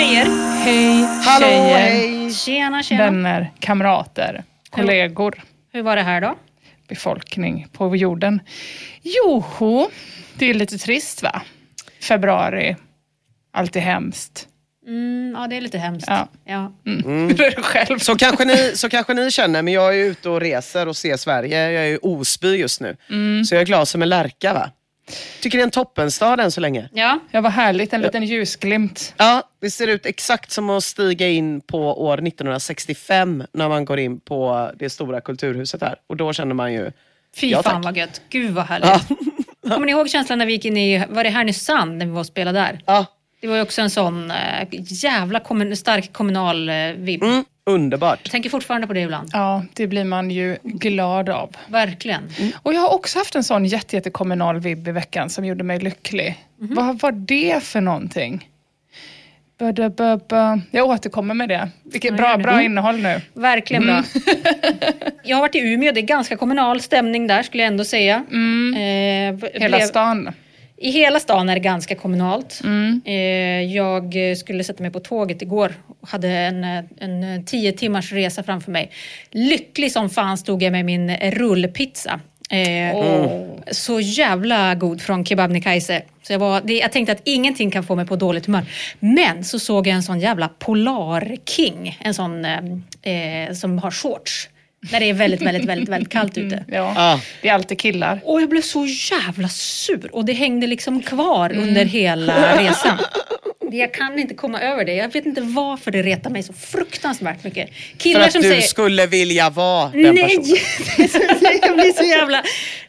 Tjejer! Hej Hallå, tjejer, hej! Tjena, tjena. vänner, kamrater, kollegor, Hur var det här då? befolkning på jorden. Joho, det är lite trist va? Februari, allt är hemskt. Mm, ja, det är lite hemskt. Ja. Ja. Hur är det själv? Så kanske, ni, så kanske ni känner, men jag är ute och reser och ser Sverige. Jag är i Osby just nu. Så jag är glad som en lärka va? Tycker det är en toppenstad än så länge. ja. Ja, vad härligt, en liten ljusglimt. Ja, det ser ut exakt som att stiga in på år 1965 när man går in på det stora kulturhuset här. Och då känner man ju, Fy Ja, fan tack. vad gött. Gud vad härligt. Kommer ni ihåg känslan när vi gick in i, var det Härnösand när vi var och spelade där? ja, Det var ju också en sån äh, jävla kommun, stark kommunal äh, vibb. mm, underbart. Jag tänker fortfarande på det ibland. Ja, det blir man ju glad av. Verkligen. Och jag har också haft en sån jätte, jätte kommunal vibb i veckan som gjorde mig lycklig. Vad var det för någonting? Jag återkommer med det. Vilket bra, bra innehåll nu. Verkligen bra. jag har varit i Umeå, det är ganska kommunal stämning där skulle jag ändå säga. Eh, Hela blev- stan. I hela stan är det ganska kommunalt. Mm. Eh, jag skulle sätta mig på tåget igår och hade en, en tio timmars resa framför mig. Lycklig som fan stod jag med min rullpizza. Eh, Så jävla god från Kebabnekaise. Så jag, var, jag tänkte att ingenting kan få mig på dåligt humör. Men så såg jag en sån jävla Polar King. En sån eh, eh, som har shorts. När det är väldigt, väldigt, väldigt, väldigt kallt ute. Ja, Ja. det är alltid killar. Och jag blev så jävla sur och det hängde liksom kvar under hela resan. Jag kan inte komma över det. Jag vet inte varför det retar mig så fruktansvärt mycket. För Killar att som du säger... skulle vilja vara den Nej! personen. det så- jag blir så jävla...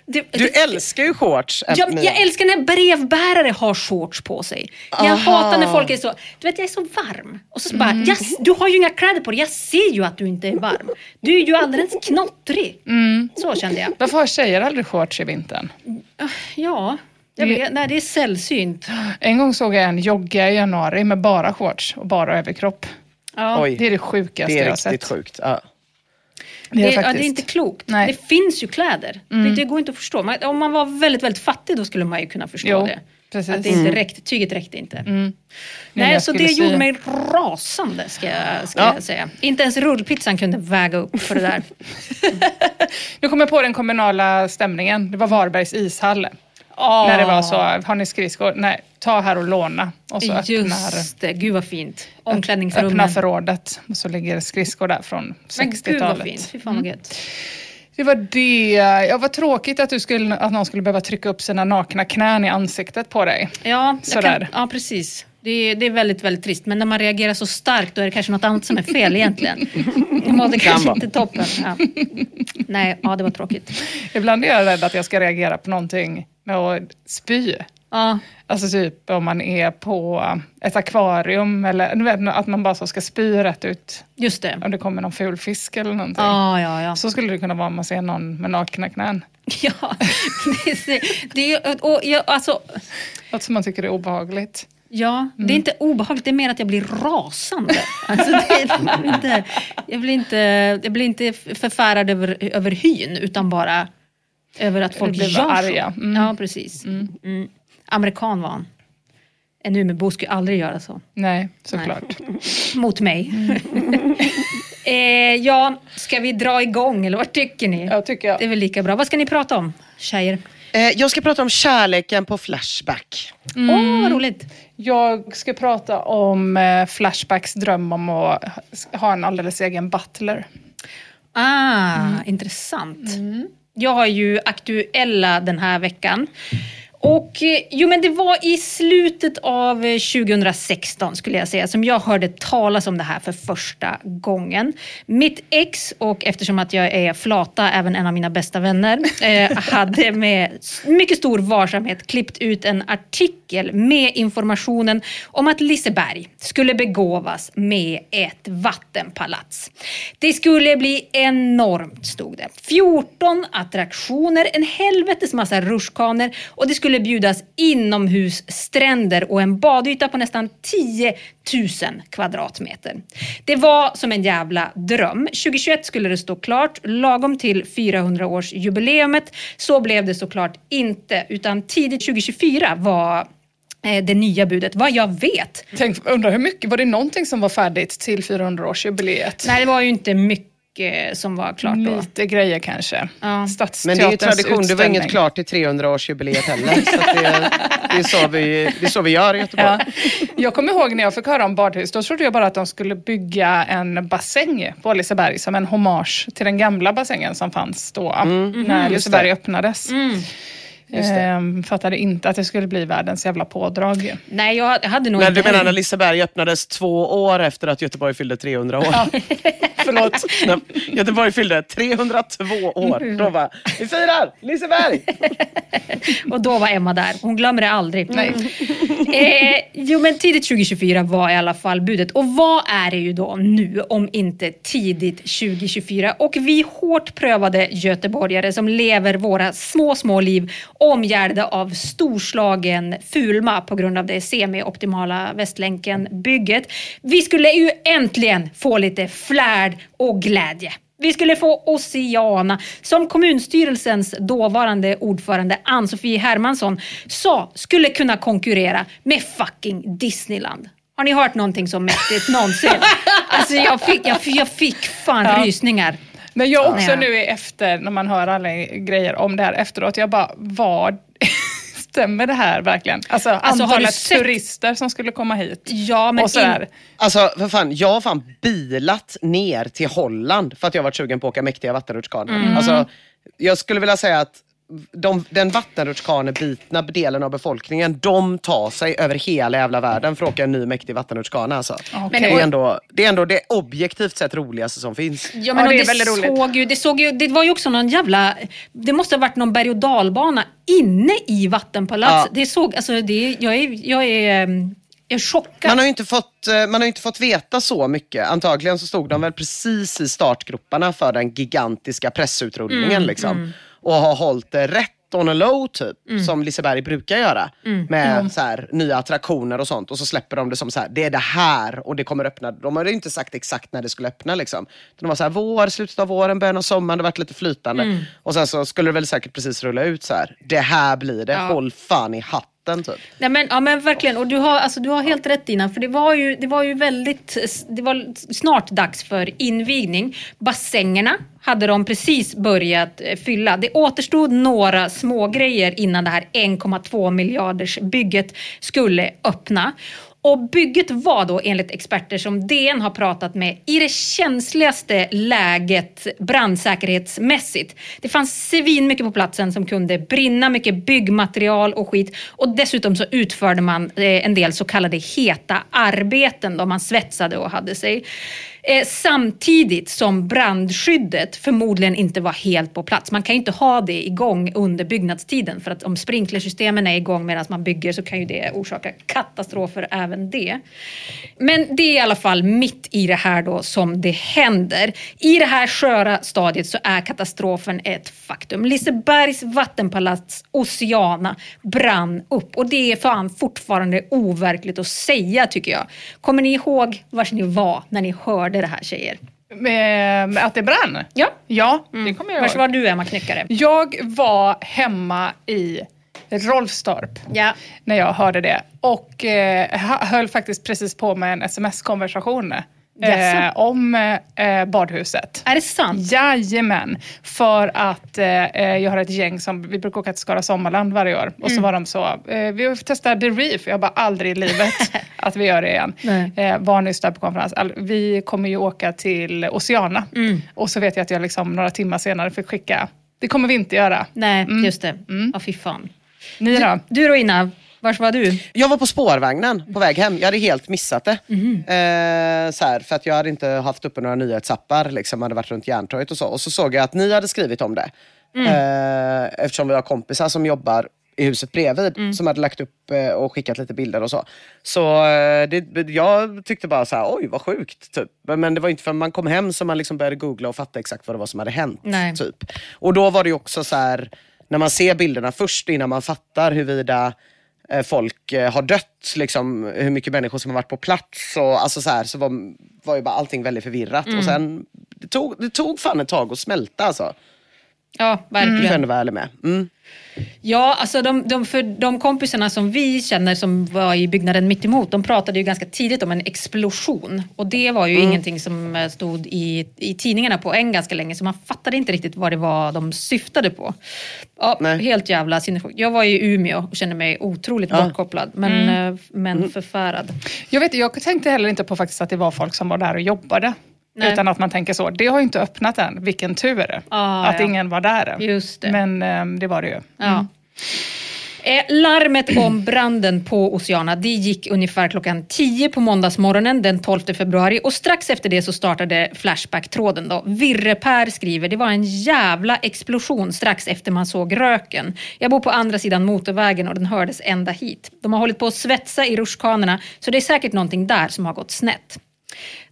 Det, Du älskar ju shorts. jag, jag älskar när brevbärare har shorts på sig. Jag Aha. hatar när folk är så, du vet jag är så varm. Och så bara, jag, du har ju inga kläder på dig, jag ser ju att du inte är varm. Du är ju alldeles knottrig. Så kände jag. Varför har tjejer aldrig shorts i vintern? Ja, jag Det- vet, nej, det är sällsynt. En gång såg jag en jogga i januari med bara shorts och bara överkropp. Ja. Oj, Det är det sjukaste det är jag har riktigt sett. sjukt. Ja. Det är Det, ja, faktiskt. det är inte klokt. Nej. Det finns ju kläder. Det, det går inte att förstå. Man, om man var väldigt, väldigt fattig då skulle man ju kunna förstå Jo, det. precis. Mm. Att det inte räckte, tyget räckte inte. När Nej, så det sy- gjorde mig rasande ska, jag, ska Ja. jag säga. Inte ens rullpizzan kunde väga upp för det där. Nu kommer jag på den kommunala stämningen. Det var Varbergs ishall. Åh, När det var så, har ni skridskor? Nej, ta här och låna. Och så öppnar, Just det, gud vad fint. öppnar Omklädningsrummet. förrådet. Och så ligger det skridskor där från Men gud vad 60-talet. fint. Fy fan vad gött. Det var det. Ja, vad tråkigt att, du skulle, att någon skulle behöva trycka upp sina nakna knän i ansiktet på dig. Ja, Sådär. kan, ja precis. Det är, det är väldigt, väldigt trist. Men när man reagerar så starkt då är det kanske något annat som är fel egentligen. Det mådde kanske vara. inte toppen. Ja. Nej, ja det var tråkigt. Ibland är jag rädd att jag ska reagera på någonting med att spy. Ja. Alltså typ om man är på ett akvarium eller du vet, att man bara så ska spy rätt ut Just det. om det kommer någon ful fisk eller någonting. Ja, ja, ja. Så skulle det kunna vara om man ser någon med nakna knän. ja. Det, är- det, och, jag, alltså, Något som man tycker är obehagligt. Ja, det är inte obehagligt, det är mer att jag blir rasande. Alltså, det är inte, jag, blir inte, jag blir inte förfärad över, över hyn, utan bara över att folk gör bara så. arga. Mm. Ja, precis. Mm. Amerikan var han. En Umeåbo skulle aldrig göra så. Nej, såklart. Mot mig. eh, ja, ska vi dra igång eller vad tycker ni? Jag tycker jag. Det är väl lika bra. Vad ska ni prata om, tjejer? Eh, jag ska prata om kärleken på Flashback. Åh, oh, vad roligt. Jag ska prata om eh, Flashbacks dröm om att ha en alldeles egen butler. Ah, intressant. Jag har ju aktuella den här veckan. Och eh, jo, men det var i slutet av eh, 2016 skulle jag säga som jag hörde talas om det här för första gången. Mitt ex, och eftersom att jag är flata, även en av mina bästa vänner, eh, hade med mycket stor varsamhet klippt ut en artikel med informationen om att Liseberg skulle begåvas med ett vattenpalats. Det skulle bli enormt, stod det. 14 attraktioner, en helvetes massa rutschkanor och det skulle bjudas inomhusstränder och en badyta på nästan 10 000 kvadratmeter. Det var som en jävla dröm. 2021 skulle det stå klart, lagom till 400-årsjubileumet. Så blev det såklart inte, utan tidigt 2024 var eh, det nya budet, vad jag vet. Tänk, undrar hur mycket, var det någonting som var färdigt till 400-årsjubileet? Nej, det var ju inte mycket som var klart då. Lite grejer kanske. Ja. Men det är ju tradition, det var inget klart till 300-årsjubileet heller. Så att det, det, är så vi, det är så vi gör i Göteborg. Ja. Jag kommer ihåg när jag fick höra om badhus, då trodde jag bara att de skulle bygga en bassäng på Liseberg som en hommage till den gamla bassängen som fanns då när Liseberg det. öppnades. Det. Ehm, fattade inte att det skulle bli världens jävla pådrag. Nej, jag hade nog När inte du menar när Liseberg öppnades två år efter att Göteborg fyllde 300 år? Förlåt. När Göteborg fyllde 302 år. Då var vi firar Liseberg! Och då var Emma där. Hon glömmer det aldrig. Nej. Eh, jo, men tidigt 2024 var i alla fall budet. Och vad är det ju då nu om inte tidigt 2024? Och vi hårt prövade göteborgare som lever våra små, små liv omgärdade av storslagen fulma på grund av det semi-optimala Västlänken-bygget. Vi skulle ju äntligen få lite flärd och glädje. Vi skulle få Oceana, som kommunstyrelsens dåvarande ordförande Ann-Sofie Hermansson sa skulle kunna konkurrera med fucking Disneyland. Har ni hört någonting så mäktigt någonsin? Alltså jag fick, jag, jag fick fan Ja. rysningar. Men jag också Ja. nu är efter, när man hör alla grejer om det här efteråt, jag bara, vad stämmer det här verkligen? Alltså, Alltså, har du antalet sett- turister som skulle komma hit. Ja, men och sådär. in- Alltså för fan, jag har fan bilat ner till Holland för att jag varit sugen på att åka mäktiga vattenrutschkanor. Mm. Alltså, jag skulle vilja säga att de, den vattenrutschkanebitna delen av befolkningen, de tar sig över hela jävla världen för att åka en ny mäktig vattenrutschkana. Alltså. Okej. Det, är ändå, det är ändå det objektivt sett roligaste som finns. Ja, men Ja, det det, är väldigt roligt. såg ju, det, såg ju, det var ju också någon jävla... Det måste ha varit någon berg och dalbana inne i vattenpalats. Ja. Det såg, alltså, det, jag, är, jag, är, ehm, jag är chockad. Man har ju inte fått, eh, man har ju inte fått veta så mycket. Antagligen så stod de väl precis i startgroparna för den gigantiska pressutrullningen. Mm, liksom. Och har hållit det rätt on a low typ, Mm. som Liseberg brukar göra. Med så här, nya attraktioner och sånt. Och så släpper de det som så här, det är det här och det kommer öppna. De har ju inte sagt exakt när det skulle öppna. Liksom. De var så här, vår, slutet av våren, början av sommaren, det har varit lite flytande. Mm. Och sen så skulle det väl säkert precis rulla ut så här. det här blir det, Ja. håll fan i hatten typ. Nej, men, ja men verkligen, och du har, alltså, du har helt rätt Dina, för det var ju, det var ju väldigt, det var snart dags för invigning. Bassängerna hade de precis börjat eh, fylla. Det återstod några smågrejer innan det här 1,2 miljarders bygget skulle öppna. Och bygget var då enligt experter som DN har pratat med i det känsligaste läget brandsäkerhetsmässigt. Det fanns svin mycket på platsen som kunde brinna, mycket byggmaterial och skit. Och dessutom så utförde man eh, en del så kallade heta arbeten då man svetsade och hade sig. Eh, samtidigt som brandskyddet förmodligen inte var helt på plats. Man kan ju inte ha det igång under byggnadstiden för att om sprinklersystemen är igång medan man bygger så kan ju det orsaka katastrofer även det. Men det är i alla fall mitt i det här då som det händer. I det här sköra stadiet så är katastrofen ett faktum. Lisebergs vattenpalats Oceana brann upp och det är fan fortfarande overkligt att säga tycker jag. Kommer ni ihåg var ni var när ni hörde det här tjejer? Med, med att det brann? Ja. Ja, mm. det kommer jag ihåg. Var var du Emma Knäckare? Jag var hemma i Rolfstorp ja. när jag hörde det och eh, höll faktiskt precis på med en sms-konversation Eh, om eh, badhuset. Är det sant? Jajamän. För att eh, jag har ett gäng som, vi brukar åka till Skara Sommarland varje år. Och så mm. var de så, eh, vi testar The Reef. Jag bara, aldrig i livet att vi gör det igen. Eh, var nyss där på konferens. All, vi kommer ju åka till Oceana. Mm. Och så vet jag att jag liksom några timmar senare fick skicka, det kommer vi inte göra. Nej, mm. just det. Mm. Ja, fy fan. Ni då? Du, du då Ina, Vars var du? Jag var på spårvagnen på väg hem. Jag hade helt missat det. Mm. Eh, så här, för att jag hade inte haft uppe några nyhetsappar. Liksom, hade varit runt Järntorget och så. Och så såg jag att ni hade skrivit om det. Mm. Eh, eftersom vi har kompisar som jobbar i huset bredvid mm. som hade lagt upp eh, och skickat lite bilder och så. Så eh, det, jag tyckte bara så här, oj vad sjukt. Typ. Men det var inte förrän man kom hem som man liksom började googla och fatta exakt vad det var som hade hänt. Typ. Och då var det också så här, när man ser bilderna först innan man fattar huruvida folk eh, har dött, liksom, hur mycket människor som har varit på plats. Och, alltså, så här, så var, var ju bara allting väldigt förvirrat. Mm. Och sen, det tog, det tog fan ett tag att smälta alltså. Ja, verkligen. Mm. Jag får vara ärlig med. Mm. Ja, alltså de, de, för de kompisarna som vi känner som var i byggnaden mitt emot, de pratade ju ganska tidigt om en explosion. Och det var ju mm. ingenting som eh, stod i, i tidningarna på en ganska länge, så man fattade inte riktigt vad det var de syftade på. Ja, helt jävla sinnessjukt. Jag var i Umeå och kände mig otroligt ja. bortkopplad, men, mm. Eh, men mm. förfärad. Jag, vet, jag tänkte heller inte på faktiskt att det var folk som var där och jobbade. Nej. Utan att man tänker så, det har ju inte öppnat än, vilken tur. Ah, att ja. ingen var där Just det. Men um, det var det ju. Mm. Ja. Eh, larmet om branden på Oceana det gick ungefär klockan 10 på måndagsmorgonen den 12 februari och strax efter det så startade Flashback-tråden. Då. Virre-Per skriver det var en jävla explosion strax efter man såg röken. Jag bor på andra sidan motorvägen och den hördes ända hit. De har hållit på att svetsa i rutschkanorna så det är säkert någonting där som har gått snett.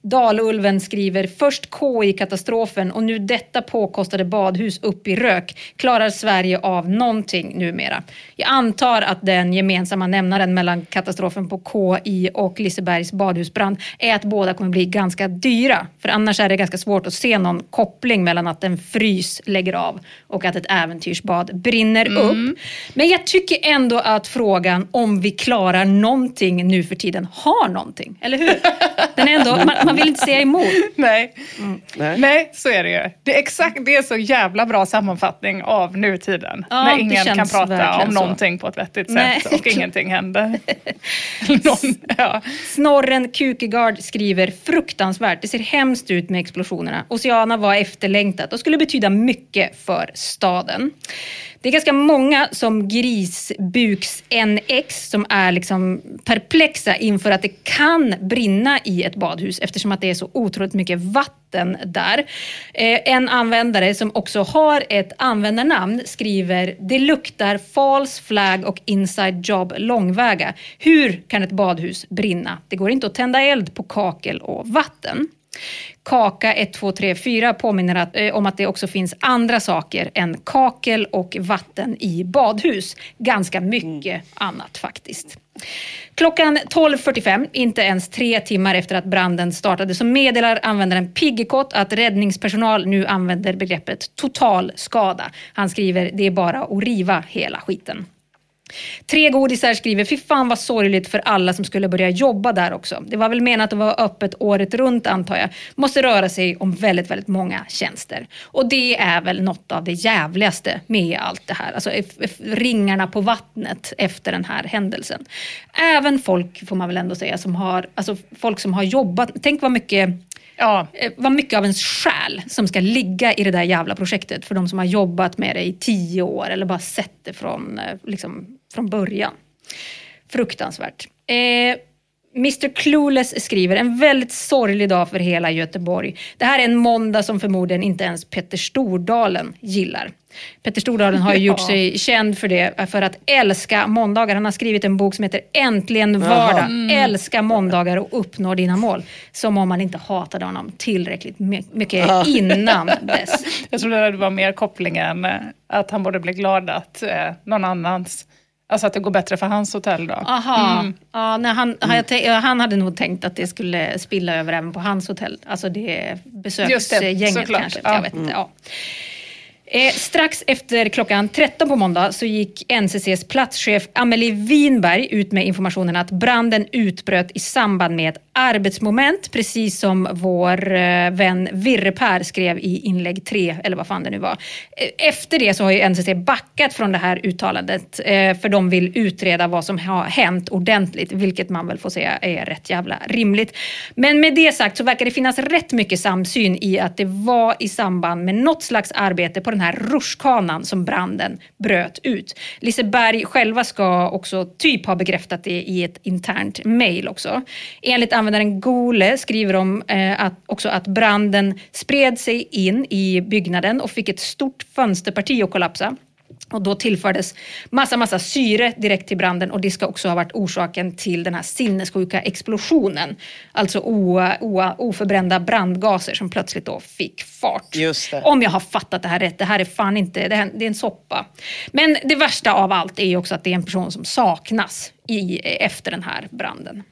Dalulven skriver först KI-katastrofen och nu detta påkostade badhus upp i rök. Klarar Sverige av någonting numera? Jag antar att den gemensamma nämnaren mellan katastrofen på KI och Lisebergs badhusbrand är att båda kommer bli ganska dyra. För annars är det ganska svårt att se någon koppling mellan att en frys lägger av och att ett äventyrsbad brinner mm. upp. Men jag tycker ändå att frågan om vi klarar någonting nu för tiden har någonting, eller hur? Den är ändå, man, man vill inte säga emot. Nej. Mm. Nej. Nej, så är det ju. Det är, exakt, det är så jävla bra sammanfattning av nutiden. Ja, när ingen kan prata om så. någonting på ett vettigt Nej. sätt och ingenting händer. Någon, ja. Snorren Kukegard skriver fruktansvärt. Det ser hemskt ut med explosionerna. Oceana var efterlängtat och skulle betyda mycket för staden. Det är ganska många som grisbuks-NX som är liksom perplexa inför att det kan brinna i ett badhus eftersom att det är så otroligt mycket vatten där. Eh, en användare som också har ett användarnamn skriver “Det luktar false flag och inside job långväga. Hur kan ett badhus brinna? Det går inte att tända eld på kakel och vatten.” Kaka 1, 2, 3, 4 påminner att, eh, om att det också finns andra saker än kakel och vatten i badhus. Ganska mycket mm. annat faktiskt. Klockan 12.45, inte ens tre timmar efter att branden startade, så meddelar användaren Piggekott att räddningspersonal nu använder begreppet total skada. Han skriver det är bara att riva hela skiten. Tre godisar skriver, fy fan vad sorgligt för alla som skulle börja jobba där också. Det var väl menat att vara öppet året runt antar jag. Måste röra sig om väldigt, väldigt många tjänster. Och det är väl något av det jävligaste med allt det här. Alltså ringarna på vattnet efter den här händelsen. Även folk, får man väl ändå säga, som har, alltså folk som har jobbat. Tänk vad mycket ja, eh, vad mycket av ens själ som ska ligga i det där jävla projektet för de som har jobbat med det i tio år eller bara sett det från, eh, liksom, från början. Fruktansvärt. Eh, Mr Clueless skriver, en väldigt sorglig dag för hela Göteborg. Det här är en måndag som förmodligen inte ens Petter Stordalen gillar. Petter Stordalen har ju gjort sig känd för det, för att älska måndagar. Han har skrivit en bok som heter Äntligen vardag. Mm. Älska måndagar och uppnå dina mål. Som om man inte hatade honom tillräckligt mycket innan dess. Jag trodde det var mer kopplingen eh, att han borde bli glad att eh, någon annans Alltså att det går bättre för hans hotell då? Aha. Mm. Ja, nej, han, mm. han hade nog tänkt att det skulle spilla över även på hans hotell. Alltså det besöksgänget kanske. Ja. Jag vet inte. Ja. Eh, strax efter klockan 13 på måndag så gick NCCs platschef Amelie Winberg ut med informationen att branden utbröt i samband med ett arbetsmoment, precis som vår eh, vän Virre skrev i inlägg 3, eller vad fan det nu var. Eh, efter det så har ju NCC backat från det här uttalandet, eh, för de vill utreda vad som har hänt ordentligt, vilket man väl får säga är rätt jävla rimligt. Men med det sagt så verkar det finnas rätt mycket samsyn i att det var i samband med något slags arbete på den den här rutschkanan som branden bröt ut. Liseberg själva ska också typ ha bekräftat det i ett internt mejl också. Enligt användaren Gole skriver de eh, att, också att branden spred sig in i byggnaden och fick ett stort fönsterparti att kollapsa. Och då tillfördes massa, massa syre direkt till branden och det ska också ha varit orsaken till den här sinnessjuka explosionen. Alltså o, o, oförbrända brandgaser som plötsligt då fick fart. Om jag har fattat det här rätt. Det här är fan inte, det, här, det är en soppa. Men det värsta av allt är ju också att det är en person som saknas i, efter den här branden.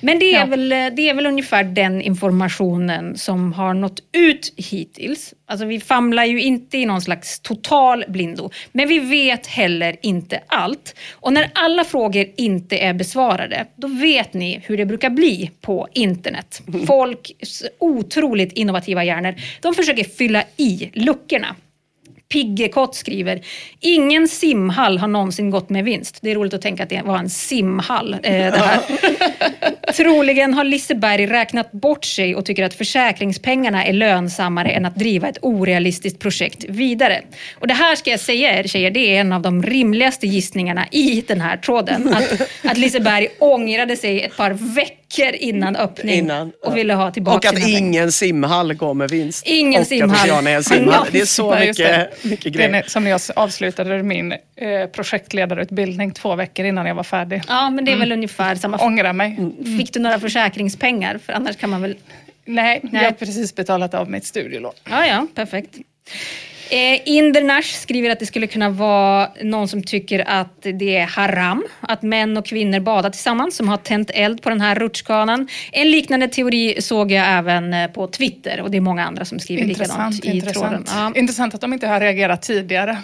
Men det är, ja. väl, det är väl ungefär den informationen som har nått ut hittills. Alltså vi famlar ju inte i någon slags total blindo, men vi vet heller inte allt. Och när alla frågor inte är besvarade, då vet ni hur det brukar bli på internet. Folk, otroligt innovativa hjärnor, de försöker fylla i luckorna. Piggekott skriver, ingen simhall har någonsin gått med vinst. Det är roligt att tänka att det var en simhall. Eh, det här. Troligen har Liseberg räknat bort sig och tycker att försäkringspengarna är lönsammare än att driva ett orealistiskt projekt vidare. Och det här ska jag säga er tjejer, det är en av de rimligaste gissningarna i den här tråden. Att, att Liseberg ångrade sig ett par veckor innan öppning innan, och ville ha tillbaka Och att ingen simhall går med vinst. Ingen och simhall. Att simhall. Det är så mycket mycket grejer. Som jag avslutade min eh, projektledarutbildning två veckor innan jag var färdig. Ja, men det är väl mm. ungefär samma. Ångrar mig. Mm. Fick du några försäkringspengar? För annars kan man väl... Nej, Nej. jag har precis betalat av mitt studielån. Ja, ja, perfekt. Eh, Indernash skriver att det skulle kunna vara någon som tycker att det är haram att män och kvinnor badar tillsammans som har tänt eld på den här rutschkanan. En liknande teori såg jag även eh, på Twitter och det är många andra som skriver intressant, likadant i intressant. tråden. Ja. Intressant att de inte har reagerat tidigare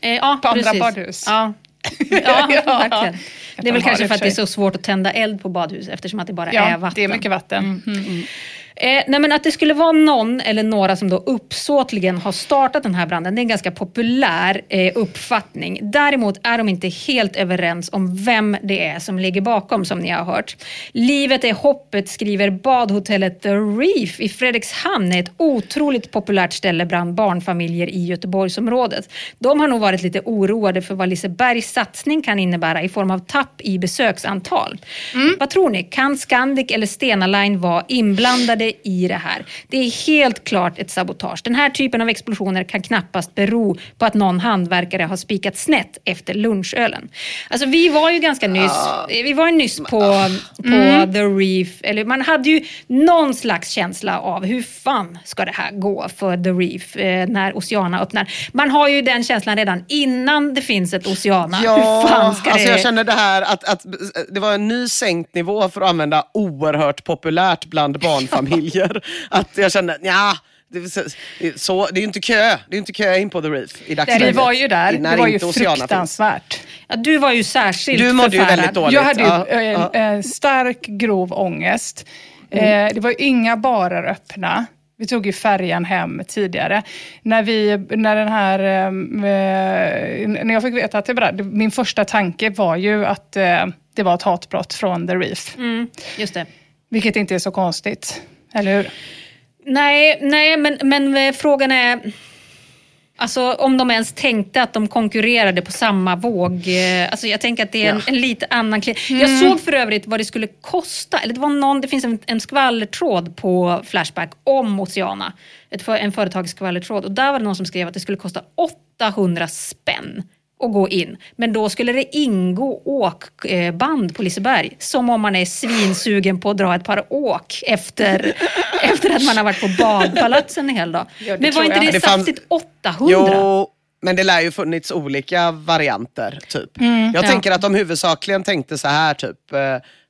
eh, ja, på precis. andra badhus. Ja. Ja, ja, verkligen. Det är väl kanske för att det är så svårt att tända eld på badhus eftersom att det bara ja, är vatten. det är mycket vatten. Mm. Mm. Eh, nej men att det skulle vara någon eller några som då uppsåtligen har startat den här branden, det är en ganska populär eh, uppfattning. Däremot är de inte helt överens om vem det är som ligger bakom, som ni har hört. Livet är hoppet, skriver badhotellet The Reef i Fredrikshamn, är ett otroligt populärt ställe bland barnfamiljer i Göteborgsområdet. De har nog varit lite oroade för vad Lisebergs satsning kan innebära i form av tapp i besöksantal. Mm. Vad tror ni? Kan Scandic eller Stena Line vara inblandade i det här. Det är helt klart ett sabotage. Den här typen av explosioner kan knappast bero på att någon hantverkare har spikat snett efter lunchölen. Alltså vi var ju ganska nyss, vi var ju nyss på, på mm. The Reef, eller man hade ju någon slags känsla av hur fan ska det här gå för The Reef eh, när Oceana öppnar. Man har ju den känslan redan innan det finns ett Oceana. Ja, hur fan ska alltså det... jag känner det här att, att det var en ny sänkt nivå för att använda oerhört populärt bland barnfamiljer familjer. Att jag kände, ja det, så, det är ju inte kö, det är inte kö in på The Reef i dagsläget. Vi var ju där, det var ju fruktansvärt. Ja, du var ju särskilt Du mådde ju väldigt dåligt. Jag hade ju ja, en stark grov ångest. Mm. Eh, det var ju inga barer öppna. Vi tog ju färjan hem tidigare. När, vi, när, den här, eh, när jag fick veta att det brann, min första tanke var ju att eh, det var ett hatbrott från The Reef. Mm, just det. Vilket inte är så konstigt. Eller hur? Nej, nej men, men eh, frågan är... Alltså om de ens tänkte att de konkurrerade på samma våg. Eh, alltså jag tänker att det är en, ja. en lite annan... Mm. Jag såg för övrigt vad det skulle kosta. Eller det, var någon, det finns en, en skvallertråd på Flashback om Oceana. Ett, en företagsskvallertråd. Och där var det någon som skrev att det skulle kosta 800 spänn att gå in. Men då skulle det ingå åkband på Liseberg. Som om man är svinsugen på att dra ett par åk efter, efter att man har varit på badpalatsen en hel dag. Ja, men var inte det, det satt sitt 800? Jo, men det lär ju funnits olika varianter. typ. Mm, jag ja. tänker att de huvudsakligen tänkte så här typ.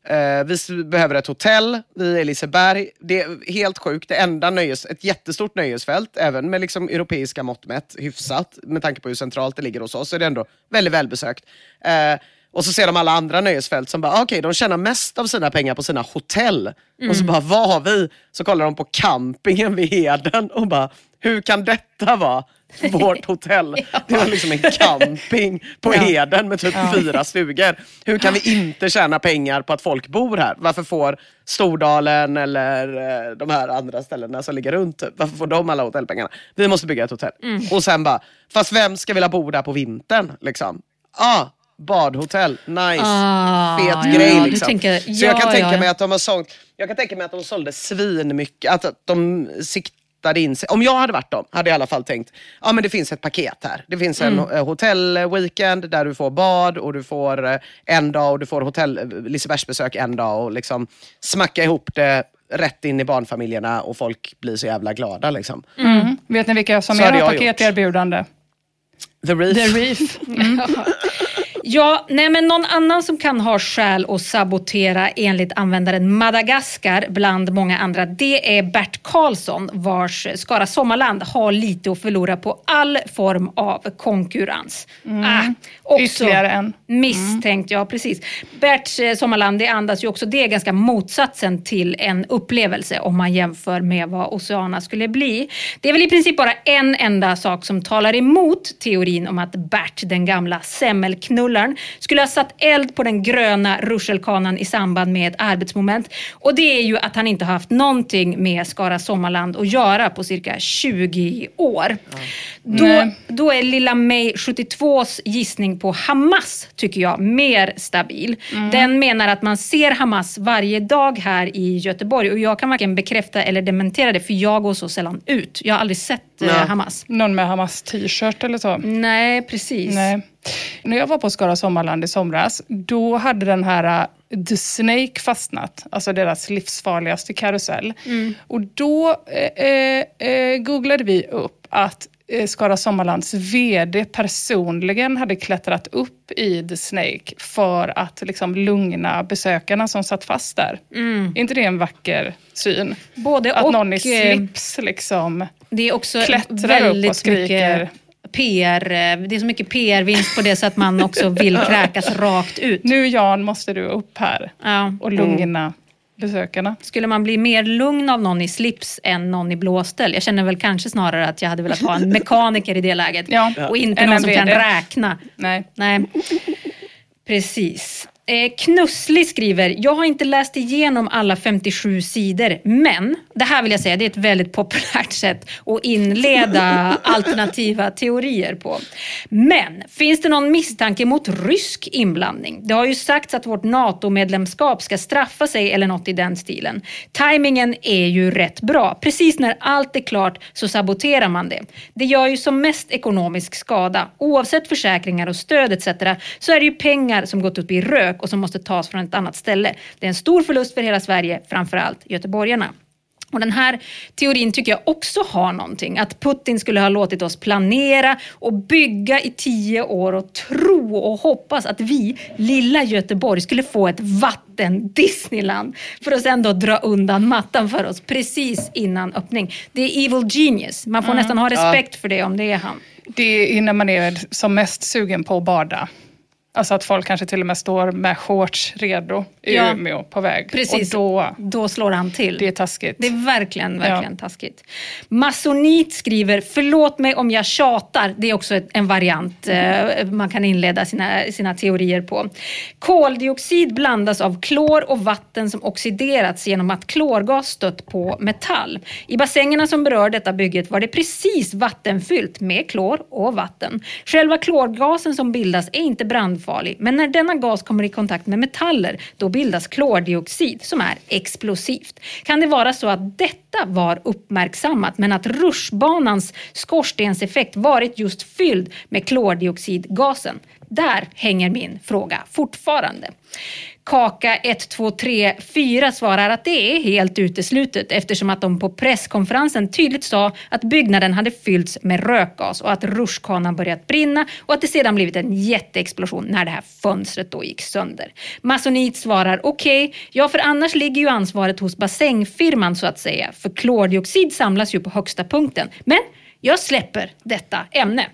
Eh, vi behöver ett hotell, vi är Liseberg. Det är helt sjukt, det enda nöjes, ett jättestort nöjesfält, även med liksom europeiska mått mätt, hyfsat, med tanke på hur centralt det ligger hos oss, så är det ändå väldigt välbesökt. Eh, och så ser de alla andra nöjesfält som bara, okej okay, de tjänar mest av sina pengar på sina hotell. Mm. Och så bara, vad har vi? Så kollar de på campingen vid Heden och bara, hur kan detta vara vårt hotell. ja. Det var liksom en camping på ja. Heden med typ ja. fyra stugor. Hur kan vi inte tjäna pengar på att folk bor här? Varför får Stordalen eller eh, de här andra ställena som ligger runt, typ, varför får de alla hotellpengarna? Vi måste bygga ett hotell. Mm. Och sen bara, fast vem ska vilja bo där på vintern? Liksom? Ah, badhotell, nice, ah, fet ja, grej. Liksom. Tänker, ja, så jag kan tänka mig att de har sålt, jag kan tänka mig att de sålde svin mycket, att de sikt, riktade in sig. Om jag hade varit dem hade jag i alla fall tänkt, ja men det finns ett paket här. Det finns en mm. hotellweekend där du får bad och du får eh, en dag och du får hotell, eh, Lisebergsbesök en dag och liksom smacka ihop det rätt in i barnfamiljerna och folk blir så jävla glada. Liksom. Mm. Vet ni vilka som är paketerbjudande? The Reef. The Reef. Mm. Ja, nej men någon annan som kan ha skäl att sabotera enligt användaren Madagaskar bland många andra, det är Bert Karlsson vars Skara Sommarland har lite att förlora på all form av konkurrens. Mm. Ah, också Ytterligare en. Misstänkt, mm. ja precis. Berts eh, Sommarland det andas ju också, det är ganska motsatsen till en upplevelse om man jämför med vad Oceana skulle bli. Det är väl i princip bara en enda sak som talar emot teorin om att Bert, den gamla semmelknullaren Mullern skulle ha satt eld på den gröna rutschelkanan i samband med ett arbetsmoment. Och det är ju att han inte har haft någonting med Skara Sommarland att göra på cirka 20 år. Mm. Då, då är lilla May 72s gissning på Hamas, tycker jag, mer stabil. Mm. Den menar att man ser Hamas varje dag här i Göteborg och jag kan varken bekräfta eller dementera det för jag går så sällan ut. Jag har aldrig sett eh, Hamas. Någon med Hamas t-shirt eller så? Nej, precis. Nej. När jag var på Skara Sommarland i somras, då hade den här uh, The Snake fastnat, alltså deras livsfarligaste karusell. Mm. Och då eh, eh, eh googlade vi upp att eh, Skara Sommarlands VD personligen hade klättrat upp i The Snake för att liksom lugna besökarna som satt fast där. Mm. Är inte det en vacker syn? Både att och, någon i slips liksom det är också klättrar upp och skriker. PR, eh, det är så mycket PR-vinst på det så att man också vill kräkas rakt ut. Nu Jan måste du upp här ja. och lugna mm. Besökarna. Skulle man bli mer lugn av någon i slips än någon i blåställ? Jag känner väl kanske snarare att jag hade velat ha en mekaniker i det läget ja. och inte en någon som kan räkna. Nej. Nej. Precis. Eh, Knusslig skriver, jag har inte läst igenom alla 57 sidor, men det här vill jag säga, det är ett väldigt populärt sätt att inleda alternativa teorier på. Men finns det någon misstanke mot rysk inblandning? Det har ju sagts att vårt NATO-medlemskap ska straffa sig eller något i den stilen. Timingen är ju rätt bra. Precis när allt är klart så saboterar man det. Det gör ju som mest ekonomisk skada. Oavsett försäkringar och stöd etc. så är det ju pengar som gått upp i rök och som måste tas från ett annat ställe. Det är en stor förlust för hela Sverige, framförallt göteborgarna. Och den här teorin tycker jag också har någonting. Att Putin skulle ha låtit oss planera och bygga i tio år och tro och hoppas att vi, lilla Göteborg, skulle få ett vatten-Disneyland för att sen då dra undan mattan för oss precis innan öppning. Det är evil genius. Man får mm. nästan ha respekt ja. för det om det är han. Det är när man är som mest sugen på att bada. Alltså att folk kanske till och med står med shorts redo i ja, Umeå på väg. Precis, och då, då slår han till. Det är taskigt. Det är verkligen, verkligen ja. taskigt. Masonit skriver, förlåt mig om jag tjatar. Det är också en variant eh, man kan inleda sina, sina teorier på. Koldioxid blandas av klor och vatten som oxiderats genom att klorgas stött på metall. I bassängerna som berör detta bygget var det precis vattenfyllt med klor och vatten. Själva klorgasen som bildas är inte brand brandfarlig. Men när denna gas kommer i kontakt med metaller, då bildas klordioxid som är explosivt. Kan det vara så att detta var uppmärksammat, men att rutschbanans skorstenseffekt varit just fylld med klordioxidgasen? Där hänger min fråga fortfarande. Kaka 1234 svarar att det är helt uteslutet eftersom att de på presskonferensen tydligt sa att byggnaden hade fyllts med rökgas och att rutschkanan börjat brinna och att det sedan blivit en jätteexplosion när det här fönstret då gick sönder. Masonit svarar okej, okay, ja för annars ligger ju ansvaret hos bassängfirman så att säga för klordioxid samlas ju på högsta punkten. Men jag släpper detta ämne.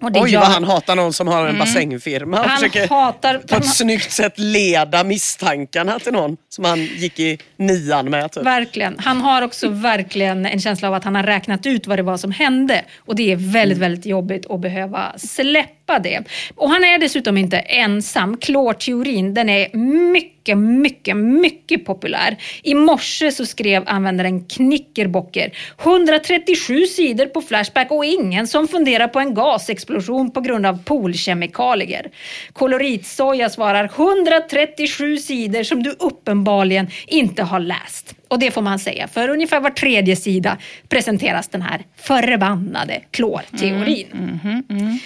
Oj gör... vad han hatar någon som har en mm. bassängfirma. Han, han försöker hatar... på ett snyggt sätt leda misstankarna till någon som han gick i nian med. Typ. Verkligen. Han har också verkligen en känsla av att han har räknat ut vad det var som hände. Och det är väldigt, mm. väldigt jobbigt att behöva släppa det. Och han är dessutom inte ensam. Klorteorin, den är mycket, mycket, mycket populär. I morse så skrev användaren Knickerbocker 137 sidor på Flashback och ingen som funderar på en gasexplosion på grund av poolkemikalier. Koloritsoja svarar 137 sidor som du uppenbarligen inte har läst. Och det får man säga, för ungefär var tredje sida presenteras den här förbannade klorteorin. Mm, mm, mm, mm.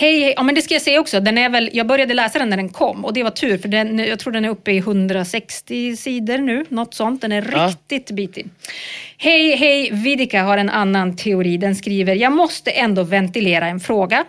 Hej, hej. Ja, men det ska jag säga också. Den är väl, jag började läsa den när den kom och det var tur för den, jag tror den är uppe i 160 sidor nu. Något sånt. Den är ja. riktigt bitig. Hej, hej. Vidika har en annan teori. Den skriver, jag måste ändå ventilera en fråga.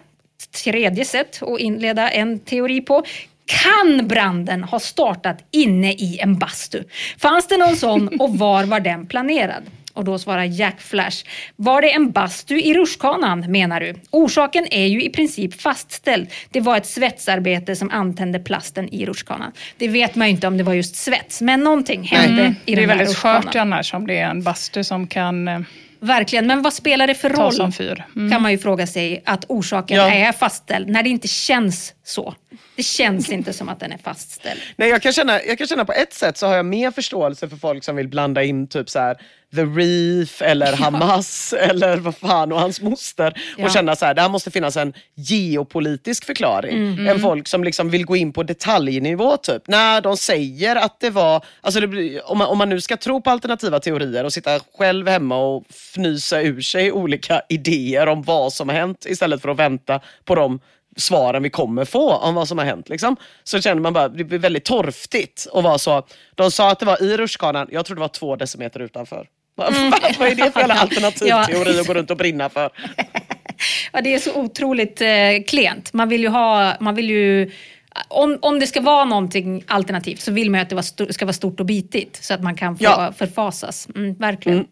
Tredje sätt att inleda en teori på. Kan branden ha startat inne i en bastu? Fanns det någon sån och var var den planerad? Och då svarar Jack Flash. Var det en bastu i rutschkanan menar du? Orsaken är ju i princip fastställd. Det var ett svetsarbete som antände plasten i rutschkanan. Det vet man ju inte om det var just svets, men någonting hände mm. i den Det är väldigt skört annars om det är en bastu som kan eh, Verkligen, men vad spelar det för roll? Mm. Kan man ju fråga sig att orsaken ja. är fastställd när det inte känns så. Det känns inte som att den är fastställd. Nej, jag kan, känna, jag kan känna på ett sätt så har jag mer förståelse för folk som vill blanda in typ så här, The Reef eller Hamas ja. eller vad fan och hans moster ja. och känna så här, det här måste finnas en geopolitisk förklaring. Mm. Än folk som liksom vill gå in på detaljnivå typ. När de säger att det var, alltså det, om, man, om man nu ska tro på alternativa teorier och sitta själv hemma och fnysa ur sig olika idéer om vad som har hänt istället för att vänta på de svaren vi kommer få om vad som har hänt. Liksom. Så känner man bara, det blir väldigt torftigt att vara så. De sa att det var i rutschkanan, jag tror det var två decimeter utanför. Mm. vad är det för jävla alternativ ja. teori att gå runt och brinna för? ja, det är så otroligt eh, klent. Man vill ju ha, man vill ju om, om det ska vara någonting alternativt så vill man ju att det var ska vara stort och bitigt så att man kan få ja. förfasas. Mm, verkligen. Mm.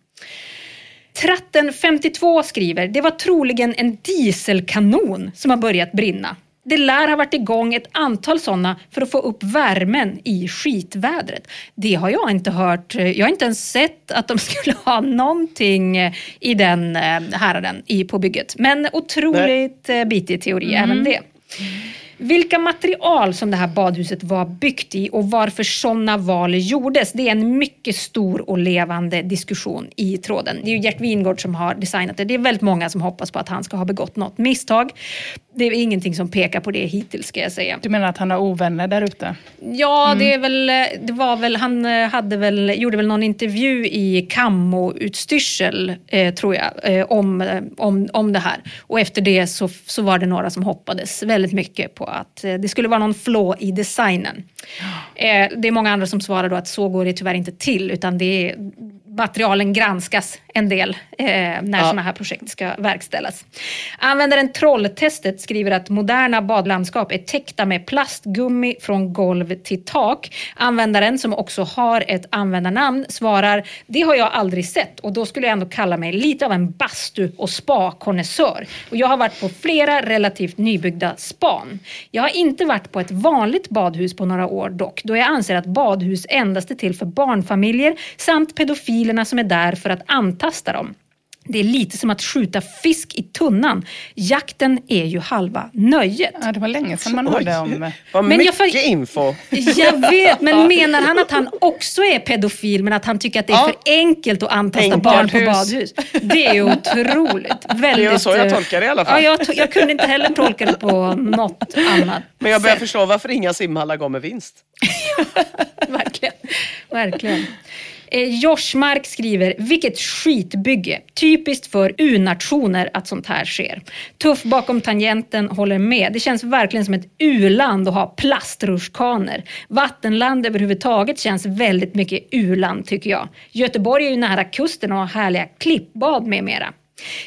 Tratten 52 skriver, det var troligen en dieselkanon som har börjat brinna. Det lär ha varit igång ett antal sådana för att få upp värmen i skitvädret. Det har jag inte hört. Jag har inte ens sett att de skulle ha någonting i den eh, häraden på bygget. Men otroligt Nej. Eh, bitig teori mm. även det. Vilka material som det här badhuset var byggt i och varför sådana val gjordes, det är en mycket stor och levande diskussion i tråden. Det är ju Gert Wingård som har designat det. Det är väldigt många som hoppas på att han ska ha begått något misstag. Det är ingenting som pekar på det hittills ska jag säga. Du menar att han har ovänner där ute? Ja, mm. det, är väl, det var väl, han eh, hade väl, gjorde väl någon intervju i Kammo-utstyrsel, eh, tror jag, eh, om, eh, om, om det här. Och efter det så, så var det några som hoppades väldigt mycket på att eh, det skulle vara någon flå i designen. Eh, det är många andra som svarar då att så går det tyvärr inte till utan det är, materialen granskas en del eh, när ja. sådana här projekt ska verkställas. Användaren Trolltestet skriver att moderna badlandskap är täckta med plastgummi från golv till tak. Användaren, som också har ett användarnamn, svarar “Det har jag aldrig sett och då skulle jag ändå kalla mig lite av en bastu och spa-konnässör. Och jag har varit på flera relativt nybyggda span. Jag har inte varit på ett vanligt badhus på några år dock, då jag anser att badhus endast är till för barnfamiljer samt pedofilerna som är där för att antasta dem. Det är lite som att skjuta fisk i tunnan. Jakten är ju halva nöjet. Ja, det var länge sedan man hörde om... Vad men mycket jag, info! Jag vet, men menar han att han också är pedofil men att han tycker att det är ja. för enkelt att antasta Enkelt. barn på badhus? Det är otroligt. Väldigt, det är så jag tolkar det i alla fall. Ja, jag, jag kunde inte heller tolka det på något annat Men jag börjar sätt. förstå varför inga simhallar går med vinst. verkligen. verkligen. Eh, Joshmark skriver, vilket skitbygge. Typiskt för U-nationer att sånt här sker. Tuff bakom tangenten håller med. Det känns verkligen som ett u-land att ha plastrutschkanor. Vattenland överhuvudtaget känns väldigt mycket u-land tycker jag. Göteborg är ju nära kusten och har härliga klippbad med mera.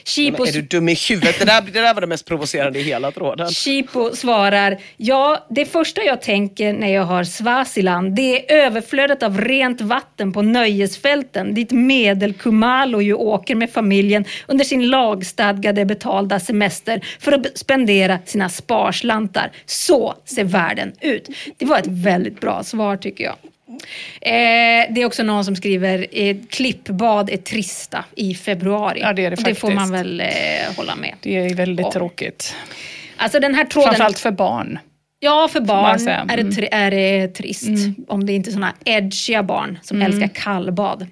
Chipo... Är du dum i huvudet? Det där, det där var det mest provocerande i hela tråden. Chipo svarar, ja det första jag tänker när jag har Swaziland det är överflödet av rent vatten på nöjesfälten dit medel-Kumalo ju åker med familjen under sin lagstadgade betalda semester för att spendera sina sparslantar. Så ser världen ut. Det var ett väldigt bra svar tycker jag. Eh, det är också någon som skriver eh, klippbad är trista i februari. Ja, det är det faktiskt. Det får man väl eh, hålla med. Det är väldigt och. tråkigt. Alltså den här tråden... Framförallt för barn. Ja, för barn mm. är, det, mm. är det trist. Mm. Om det inte är såna edgiga barn som mm. älskar kallbad.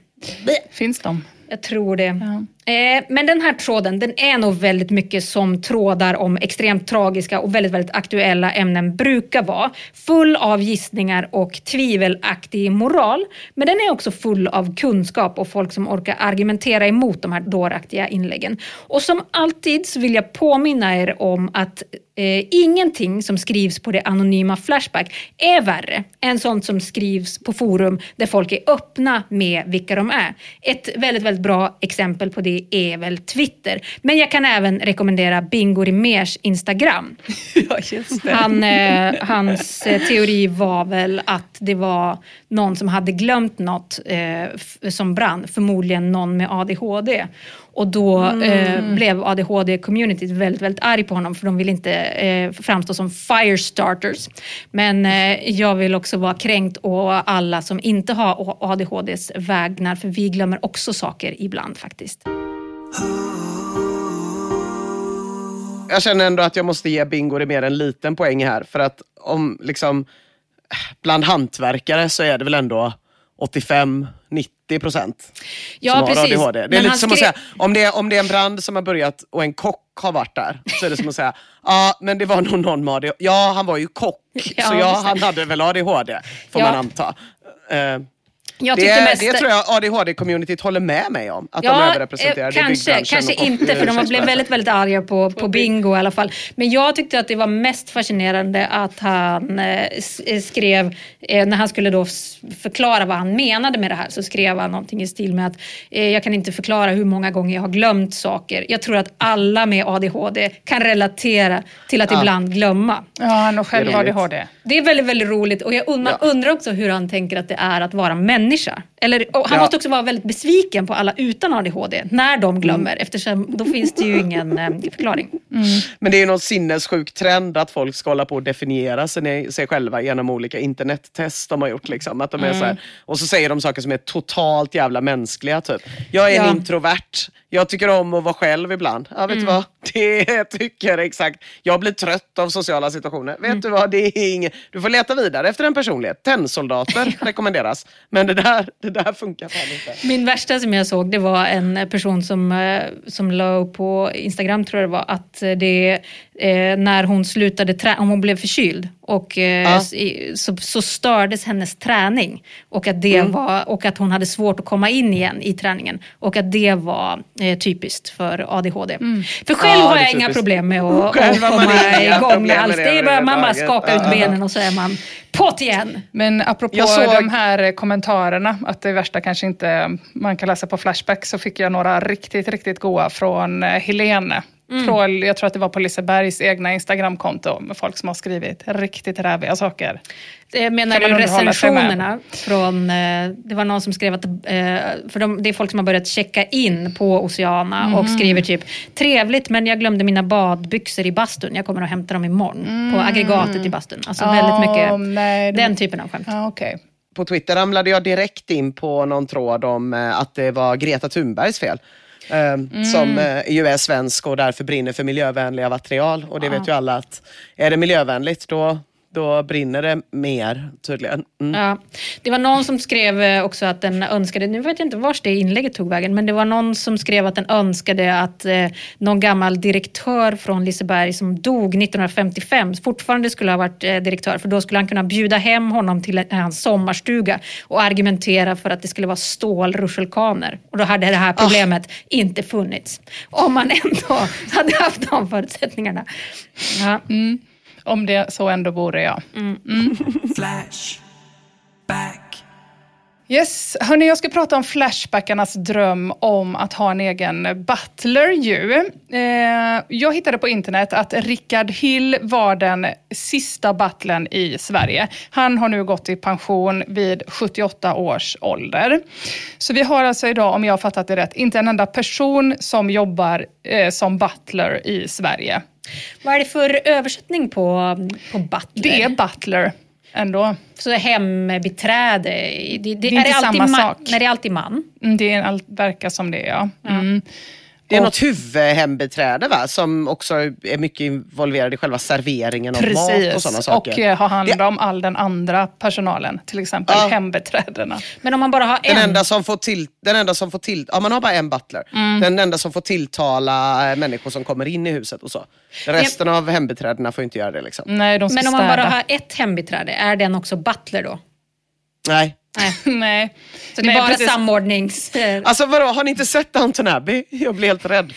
Finns de? Jag tror det. Ja. Eh, men den här tråden, den är nog väldigt mycket som trådar om extremt tragiska och väldigt, väldigt aktuella ämnen brukar vara. Full av gissningar och tvivelaktig moral. Men den är också full av kunskap och folk som orkar argumentera emot de här dåraktiga inläggen. Och som alltid så vill jag påminna er om att Eh, ingenting som skrivs på det anonyma Flashback är värre än sånt som skrivs på forum där folk är öppna med vilka de är. Ett väldigt, väldigt bra exempel på det är väl Twitter. Men jag kan även rekommendera Bingo Rimérs Instagram. ja, just det. Han, eh, hans eh, teori var väl att det var någon som hade glömt något eh, som brann, förmodligen någon med ADHD. Och då mm. eh, blev ADHD-communityt väldigt, väldigt arg på honom för de vill inte eh, framstå som firestarters. Men eh, jag vill också vara kränkt och alla som inte har ADHDs vägnar för vi glömmer också saker ibland faktiskt. Jag känner ändå att jag måste ge Bingo mer en liten poäng här för att om liksom bland hantverkare så är det väl ändå 85 90 procent ja, som precis. har ADHD. Det är lite som att säga, om det, är, om det är en brand som har börjat och en kock har varit där, så är det som att säga, ja men det var nog någon med ADHD. Ja, han var ju kock, ja, så ja, han hade väl ADHD, får ja. man anta. Uh, jag det, mest... det tror jag ADHD-communityt håller med mig om. Att ja, de överrepresenterar eh, kanske, kanske och, inte, för de blev väldigt, väldigt arga på, på Bingo i alla fall. Men jag tyckte att det var mest fascinerande att han eh, eh, skrev, eh, när han skulle då förklara vad han menade med det här, så skrev han någonting i stil med att eh, jag kan inte förklara hur många gånger jag har glömt saker. Jag tror att alla med ADHD kan relatera till att ja. ibland glömma. Ja, han har själv ADHD. Det är väldigt, väldigt roligt och jag undrar, ja. undrar också hur han tänker att det är att vara människa. Eller, han ja. måste också vara väldigt besviken på alla utan ADHD när de glömmer mm. eftersom då finns det ju ingen eh, förklaring. Mm. Men det är ju någon sinnessjuk trend att folk ska hålla på och definiera sig, sig själva genom olika internettest de har gjort. Liksom. Att de är mm. så här, och så säger de saker som är totalt jävla mänskliga. Typ. Jag är en introvert jag tycker om att vara själv ibland. Ja, vet mm. du vad? Det tycker exakt. Jag blir trött av sociala situationer. Mm. Vet du vad? Det är inget. Du får leta vidare efter en personlighet. Tennsoldater rekommenderas. Men det där, det där funkar fan inte. Min värsta som jag såg det var en person som, eh, som la upp på Instagram tror jag det var att det eh, när hon slutade träna, om hon blev förkyld och eh, ja. så, så, stördes hennes träning och att, det mm. var, och att hon hade svårt att komma in igen i träningen och att det var eh, typiskt för ADHD. Mm. För själv ja, har jag inga problem med att, att komma igång med alls. Det är bara man bara skakar ut benen och så är man på't igen. Men apropå såg... de här kommentarerna, att det värsta kanske inte man kan läsa på Flashback, så fick jag några riktigt, riktigt goa från eh, Helene Mm. Från, jag tror att det var på Lisebergs egna Instagramkonto med folk som har skrivit riktigt räviga saker. Det menar du recensionerna från, eh, det var någon som skrev att, eh, för de, det är folk som har börjat checka in på Oceana mm. och skriver typ trevligt men jag glömde mina badbyxor i bastun, jag kommer att hämta dem imorgon mm. på aggregatet i bastun. Alltså oh, väldigt mycket nej, den typen av skämt. Ah, okay. På Twitter ramlade jag direkt in på någon tråd om eh, att det var Greta Thunbergs fel. Ehm, mm. som eh, ju är svensk och därför brinner för miljövänliga material. Och det ja. vet ju alla att är det miljövänligt då då brinner det mer tydligen. Mm. Ja. Det var någon som skrev eh, också att den önskade, nu vet jag inte vars det inlägget tog vägen, men det var någon som skrev att den önskade att eh, någon gammal direktör från Liseberg som dog 1955 fortfarande skulle ha varit eh, direktör, för då skulle han kunna bjuda hem honom till hans sommarstuga och argumentera för att det skulle vara stålrutschkaner. Och då hade det här ah. problemet oh. inte funnits. Om man ändå hade haft de förutsättningarna. Ja. Mm. Om det så ändå vore, ja. Mm. Mm. Yes, hörni, jag ska prata om Flashbackarnas dröm om att ha en egen butler ju. Eh, jag hittade på internet att Rickard Hill var den sista butlern i Sverige. Han har nu gått i pension vid 78 års ålder. Så vi har alltså idag, om jag har fattat det rätt, inte en enda person som jobbar eh, som butler i Sverige. Vad är det för översättning på, på butler? Det är butler ändå. Så hembiträde, det, det, det är, är inte samma man, sak. Nej, det är alltid man? Mm, det verkar som det, ja. Mm. Det är och, något huvudhembiträde va? som också är mycket involverad i själva serveringen av precis, mat och sådana saker. och eh, har hand om all den andra personalen, till exempel ja. hembiträdena. Men om man bara har en? Den enda som får till, den enda som får till, ja man har bara en butler. Mm. Den enda som får tilltala eh, människor som kommer in i huset och så. Resten ja. av hembiträdena får inte göra det. Liksom. Nej, de Men om man bara har ett hembiträde, är den också butler då? Nej. Nej. Så det är bara precis. samordnings... Alltså vadå, har ni inte sett Downton Abbey? Jag blir helt rädd.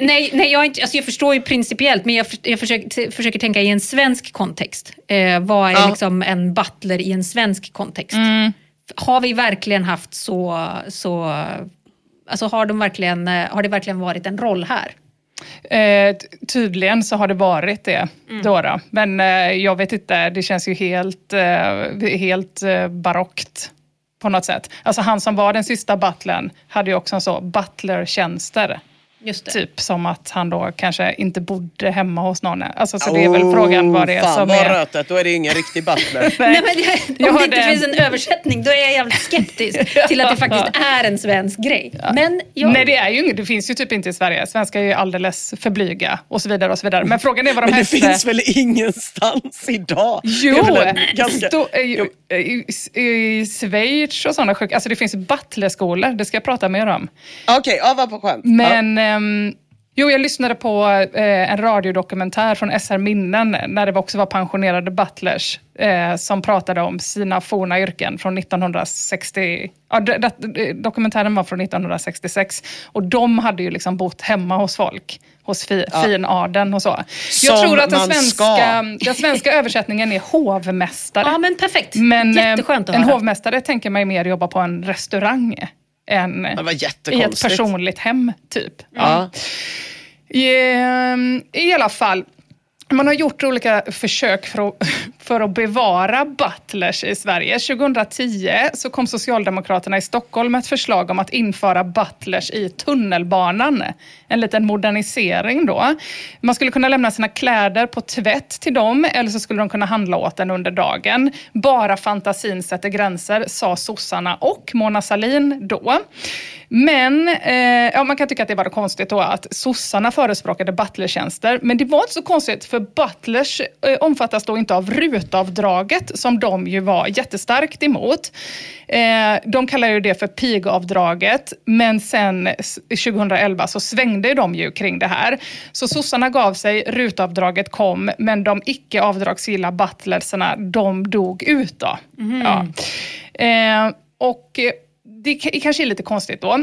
nej, nej jag, inte, alltså jag förstår ju principiellt men jag, jag försöker, försöker tänka i en svensk kontext. Eh, vad är ja. liksom en butler i en svensk kontext? Mm. Har vi verkligen haft så... så alltså har, de verkligen, eh, har det verkligen varit en roll här? Eh, tydligen så har det varit det. Mm. Då, då. Men eh, jag vet inte, det känns ju helt, eh, helt eh, barockt på något sätt. Alltså han som var den sista butlern hade ju också en så butlertjänster. Typ som att han då kanske inte bodde hemma hos någon. Alltså, så det är väl oh, frågan vad det är fan som vad är... rötet, då är det ingen riktig butler. Nej, men jag, om jag det inte finns en översättning då är jag jävligt skeptisk till att det faktiskt är en svensk grej. Ja. Men jag... Nej det är ju det finns ju typ inte i Sverige. Svenskar är ju alldeles för blyga och så vidare. och så vidare. Men frågan är vad de Men det finns väl ingenstans idag? Jo! Ganska... Stå, i, i, i, Schweiz och sådana sjuka... Alltså det finns butlerskolor, det ska jag prata mer om. Okej, okay, ja, vad på skämt. Men... Ja Um, jo, jag lyssnade på eh, en radiodokumentär från SR Minnen när det också var pensionerade butlers eh, som pratade om sina forna yrken från 1960. Ja, dokumentären var från 1966 och de hade ju liksom bott hemma hos folk hos fi, ja. finadeln och så. Som jag tror att den svenska, den svenska översättningen är hovmästare. Ja men perfekt, men, eh, Jätteskönt att En höra. hovmästare tänker man ju mer jobba på en restaurang än i ett personligt hem. typ. Ja. I, ehm, I alla fall, man har gjort olika försök för att, för att bevara butlers i Sverige. 2010 så kom Socialdemokraterna i Stockholm med ett förslag om att införa butlers i tunnelbanan. En liten modernisering då. Man skulle kunna lämna sina kläder på tvätt till dem eller så skulle de kunna handla åt en under dagen. Bara fantasin sätter gränser, sa sossarna och Mona Salin då. Men eh, ja, man kan tycka att det var konstigt då att sossarna förespråkade butlertjänster. Men det var inte så konstigt för butlers eh, omfattas då inte av RUT rutavdraget som de ju var jättestarkt emot. Eh, de kallar ju det för pigavdraget, men sen 2011 så svängde de ju kring det här. Så sossarna gav sig, rutavdraget kom, men de icke avdragsgilla butlersarna, de dog ut då. Mm. Ja. Eh, och det kanske är lite konstigt då.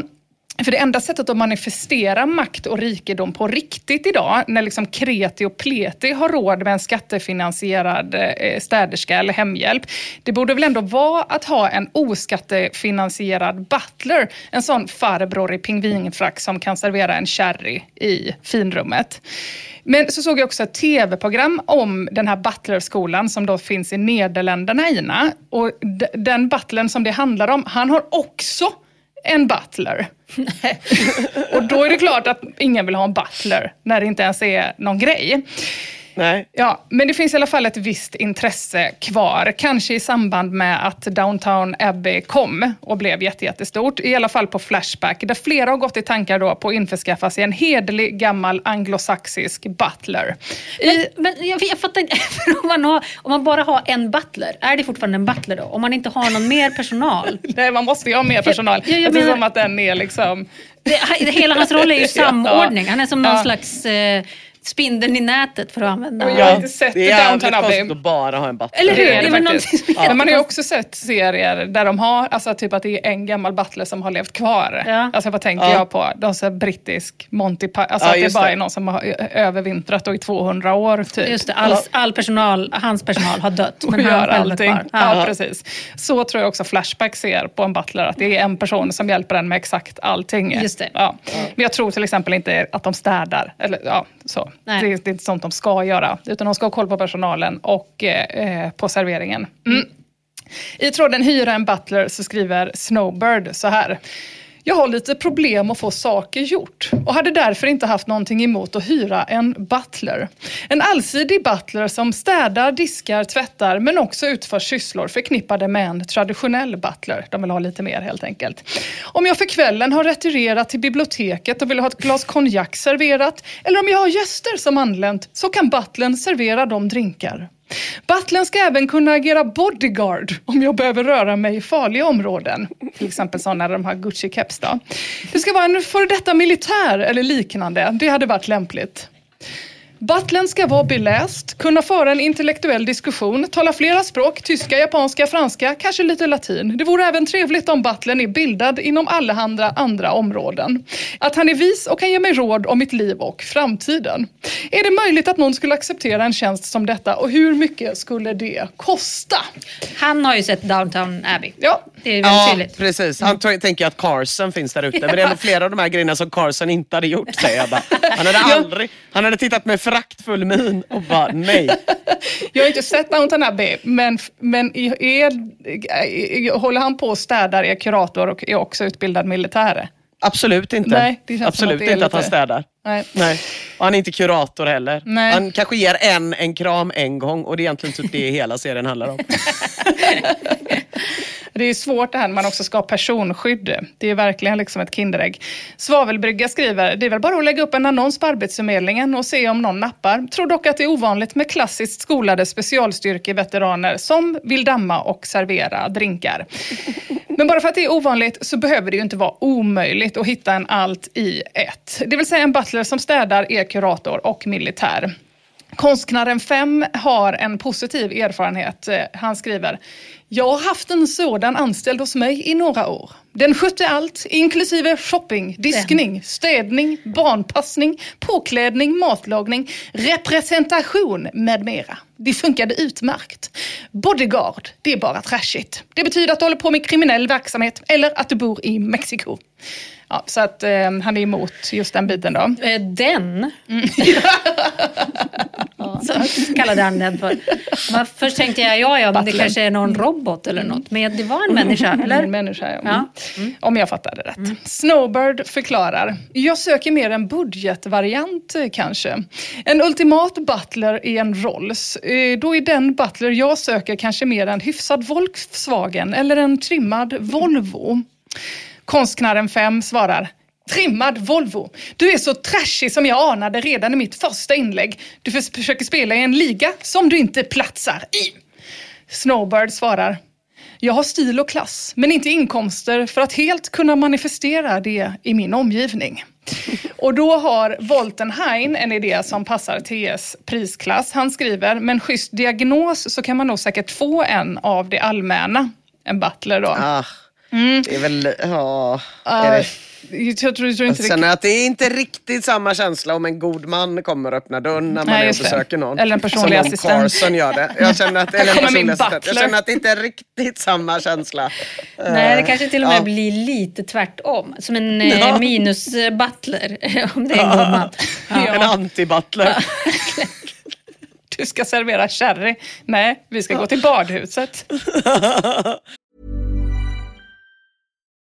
För det enda sättet att manifestera makt och rikedom på riktigt idag, när liksom kreti och pleti har råd med en skattefinansierad eh, städerska eller hemhjälp, det borde väl ändå vara att ha en oskattefinansierad butler. En sån farbror i pingvinfrack som kan servera en sherry i finrummet. Men så såg jag också ett tv-program om den här butlerskolan som då finns i Nederländerna, Ina. Och den butlern som det handlar om, han har också en butler. och då är det klart att ingen vill ha en butler när det inte ens är någon grej. Nej. Ja, men det finns i alla fall ett visst intresse kvar. Kanske i samband med att Downtown Abbey kom och blev jättestort. I alla fall på Flashback, där flera har gått i tankar då på att införskaffa sig en hederlig gammal anglosaxisk butler. I... Men, men jag, jag fattar inte, om man, har, om man bara har en butler, är det fortfarande en butler då? Om man inte har någon mer personal? Nej, man måste ju ha mer personal. Jag, jag, jag menar... som att den är liksom... Det, hela hans roll är ju samordning. Han är som någon ja. slags... Eh, spindeln i nätet för att använda. jag har inte sett det är Downton Abbey. att bara ha en butler. Eller hur? Det är det är ja. Men man har ju också sett serier där de har, alltså typ att det är en gammal butler som har levt kvar. Ja. Alltså vad tänker ja. jag på? De så brittisk Monty Python, alltså ja, att det bara det. är någon som har övervintrat i 200 år typ. Just det, all, all personal, hans personal har dött men han gör allting. Kvar. Ja. precis. Så tror jag också Flashback ser på en butler, att det är en person som hjälper en med exakt allting. Just det. Ja. Men jag tror till exempel inte att de städar, eller ja, så. Nej. Det, det är inte sånt de ska göra, utan de ska ha koll på personalen och eh, på serveringen. Mm. I tråden Hyra en butler så skriver Snowbird så här. Jag har lite problem att få saker gjort och hade därför inte haft någonting emot att hyra en butler. En allsidig butler som städar, diskar, tvättar men också utför sysslor förknippade med en traditionell butler. De vill ha lite mer helt enkelt. Om jag för kvällen har retirerat till biblioteket och vill ha ett glas konjak serverat eller om jag har gäster som anlänt så kan butlern servera de drinkar Butlern ska även kunna agera bodyguard om jag behöver röra mig i farliga områden. Till exempel sådana där de har Gucci-keps. Det ska vara en före detta militär eller liknande. Det hade varit lämpligt. Butlern ska vara beläst, kunna föra en intellektuell diskussion, tala flera språk, tyska, japanska, franska, kanske lite latin. Det vore även trevligt om butlern är bildad inom allehanda andra områden. Att han är vis och kan ge mig råd om mitt liv och framtiden. Är det möjligt att någon skulle acceptera en tjänst som detta och hur mycket skulle det kosta? Han har ju sett Downtown Abbey. Ja, det är väldigt tydligt. precis. Han mm. tänker att Carson finns där ute. Men det är ändå flera av de här grejerna som Carson inte hade gjort, säger jag bara. Han hade aldrig, han hade tittat med föraktfull min och bara nej. Jag har inte sett Downton Abbey, men, men är, är, håller han på och städar, är kurator och är också utbildad militär? Absolut inte. Nej, Absolut inte att han städar. Nej. Nej. Och han är inte kurator heller. Nej. Han kanske ger en en kram en gång och det är egentligen typ det hela serien handlar om. Det är svårt det här när man också ska ha personskydd. Det är verkligen liksom ett Kinderägg. Svavelbrygga skriver, det är väl bara att lägga upp en annons på Arbetsförmedlingen och se om någon nappar. Tror dock att det är ovanligt med klassiskt skolade specialstyrkeveteraner som vill damma och servera drinkar. Men bara för att det är ovanligt så behöver det ju inte vara omöjligt att hitta en allt i ett. Det vill säga en butler som städar, är kurator och militär. Konstnären 5 har en positiv erfarenhet. Han skriver jag har haft en sådan anställd hos mig i några år. Den skötte allt, inklusive shopping, diskning, städning, barnpassning, påklädning, matlagning, representation med mera. Det funkade utmärkt. Bodyguard, det är bara trashigt. Det betyder att du håller på med kriminell verksamhet eller att du bor i Mexiko. Ja, så att eh, han är emot just den biten då. Eh, den? Mm. så kallade han den för. Först tänkte jag, ja ja, men det kanske är någon robot eller något. Men det var en människa, eller? En människa, ja. ja. Mm. Om jag fattade rätt. Mm. Snowbird förklarar, jag söker mer en budgetvariant eh, kanske. En ultimat butler i en Rolls. Eh, då är den butler jag söker kanske mer en hyfsad Volkswagen eller en trimmad Volvo. Konstnären 5 svarar Trimmad Volvo. Du är så trashig som jag anade redan i mitt första inlägg. Du försöker spela i en liga som du inte platsar i. Snowbird svarar. Jag har stil och klass, men inte inkomster för att helt kunna manifestera det i min omgivning. Och då har Voltenhain en idé som passar TS prisklass. Han skriver, med en schysst diagnos så kan man nog säkert få en av det allmänna. En butler då. Ah, mm. Det är väl, ja. Uh, är det jag tror, tror inte jag känner att det är inte riktigt samma känsla om en god man kommer och öppnar dörren när man Nej, är och besöker någon. Eller en personlig som assistent. Carson gör det. Jag känner att, eller en personlig assistent. Jag känner att det inte är riktigt samma känsla. Nej, det kanske till och med ja. blir lite tvärtom. Som en eh, ja. minus-butler, om det är en god man. Ja. En anti-butler. du ska servera sherry. Nej, vi ska gå till badhuset.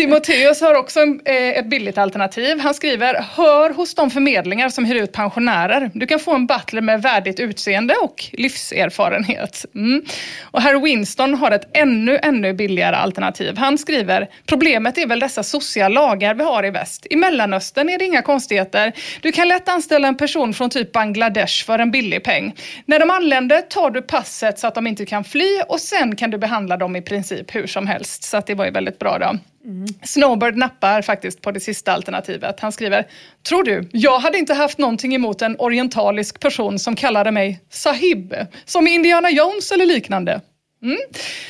Timoteus har också eh, ett billigt alternativ. Han skriver, hör hos de förmedlingar som hyr ut pensionärer. Du kan få en butler med värdigt utseende och livserfarenhet. Mm. Och herr Winston har ett ännu, ännu billigare alternativ. Han skriver, problemet är väl dessa sociala lagar vi har i väst. I Mellanöstern är det inga konstigheter. Du kan lätt anställa en person från typ Bangladesh för en billig peng. När de anländer tar du passet så att de inte kan fly och sen kan du behandla dem i princip hur som helst. Så att det var ju väldigt bra då. Mm. Snowbird nappar faktiskt på det sista alternativet. Han skriver, tror du, jag hade inte haft någonting emot en orientalisk person som kallade mig Sahib, som Indiana Jones eller liknande. Mm.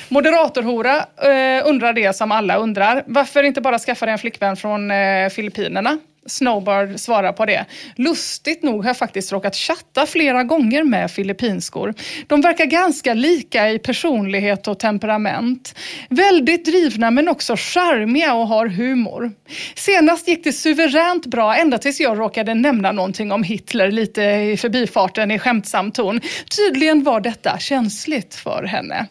Moderatorhora eh, undrar det som alla undrar. Varför inte bara skaffa dig en flickvän från eh, Filippinerna? Snowbird svarar på det. Lustigt nog har jag faktiskt råkat chatta flera gånger med filippinskor. De verkar ganska lika i personlighet och temperament. Väldigt drivna men också charmiga och har humor. Senast gick det suveränt bra ända tills jag råkade nämna någonting om Hitler lite i förbifarten i skämtsam ton. Tydligen var detta känsligt för henne.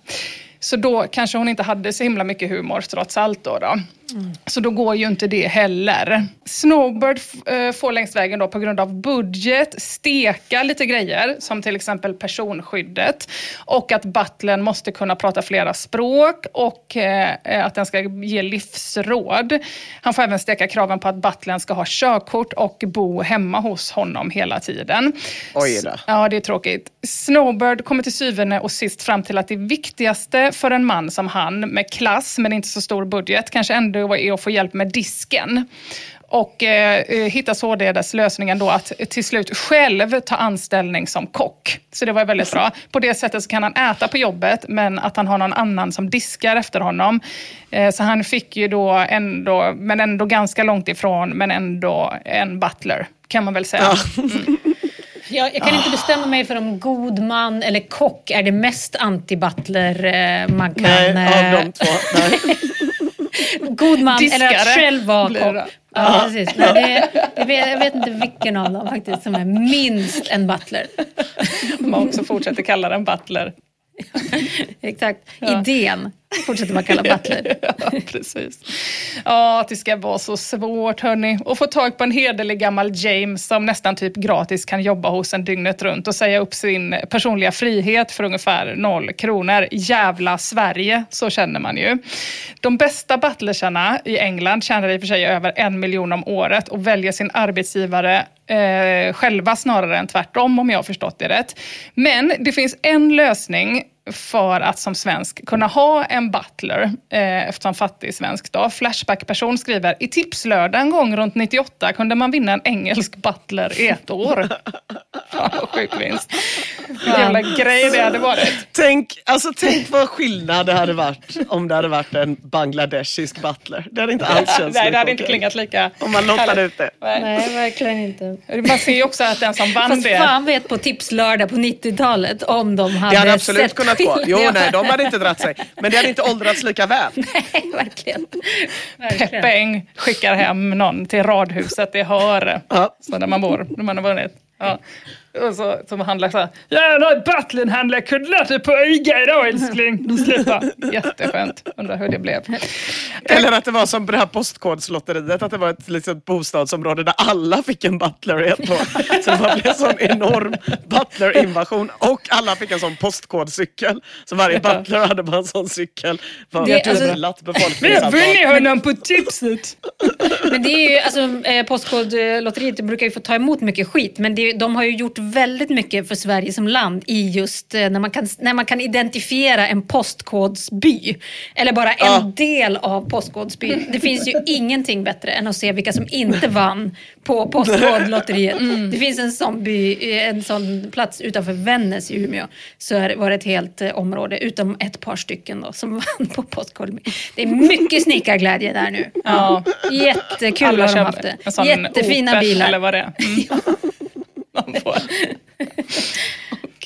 Så då kanske hon inte hade så himla mycket humor trots allt. Då, då. Mm. Så då går ju inte det heller. Snowbird eh, får längs vägen då på grund av budget steka lite grejer som till exempel personskyddet och att butlern måste kunna prata flera språk och eh, att den ska ge livsråd. Han får även steka kraven på att butlern ska ha körkort och bo hemma hos honom hela tiden. Oj då. Ja, det är tråkigt. Snowbird kommer till syvende och sist fram till att det viktigaste för en man som han med klass men inte så stor budget kanske ändå är att få hjälp med disken. Och eh, eh, hitta således lösningen då att till slut själv ta anställning som kock. Så det var väldigt bra. På det sättet så kan han äta på jobbet men att han har någon annan som diskar efter honom. Eh, så han fick ju då ändå, men ändå ganska långt ifrån, men ändå en butler kan man väl säga. Mm. Jag, jag kan inte bestämma mig för om god man eller kock är det mest anti-butler eh, man kan... Nej, av de två. Nej. God man Diskare eller att själv vara kock. Ja, precis. Men det, jag, vet, jag vet inte vilken av dem faktiskt som är minst en butler. Man också fortsätter kalla den butler. Exakt. Ja. Idén fortsätter man kalla butler. Ja, precis. Ja, att det ska vara så svårt hörni. Och få tag på en hederlig gammal James som nästan typ gratis kan jobba hos en dygnet runt och säga upp sin personliga frihet för ungefär noll kronor. Jävla Sverige, så känner man ju. De bästa butlersarna i England tjänar i och för sig över en miljon om året och väljer sin arbetsgivare eh, själva snarare än tvärtom om jag har förstått det rätt. Men det finns en lösning för att som svensk kunna ha en butler, eh, eftersom fattig svensk då. Flashback-person skriver, i tipslördag en gång runt 98 kunde man vinna en engelsk butler i ett år. Fan vad sjuk vinst. Jävla grej det hade varit. Tänk, alltså, tänk vad skillnad det hade varit om det hade varit en bangladeshisk butler. Det hade inte alls känts Nej, det hade inte klingat lika Om man lottade härligt. ut det. Nej. Nej, verkligen inte. Man ser ju också att den som vann Fast det... fan vet på tipslördag på 90-talet om de hade, Det hade absolut sett kunnat gå. skillnad. Jo, nej, de hade inte dratt sig. Men det hade inte åldrats lika väl. Nej, verkligen. verkligen. Peppe Eng skickar hem någon till radhuset i Hör. Ja. Så där man bor, när man har vunnit. Ja. Och så, som handlar så här. Ja, den butlern handlar kotletter på IGA idag älskling. Du slipper. Jätteskönt. Undrar hur det blev. Eller att det var som på det här postkodslotteriet, att det var ett litet bostadsområde där alla fick en butler i ett år. Så det blev en sån enorm butler-invasion och alla fick en sån postkodcykel. Så varje butler hade bara en sån cykel. För Det- alltså- Vi har vunnit honom på tipset. Men det är ju, alltså, eh, Postkodlotteriet brukar ju få ta emot mycket skit, men det, de har ju gjort väldigt mycket för Sverige som land i just eh, när man kan, när man kan identifiera en postkodsby. Eller bara en Ja. del av postkodsbyn. Det finns ju ingenting bättre än att se vilka som inte vann på Postkodlotteriet. Det finns en sån by, eh, en sån plats utanför Vännäs i Umeå. Så är det- var det ett helt eh, område, utom ett par stycken då, som vann på Postkodlotteriet. Det är mycket snickarglädje där nu. Ja. Jättekul Alla har de haft det. Jättefina Opel, bilar. Eller vad det är. Mm. Man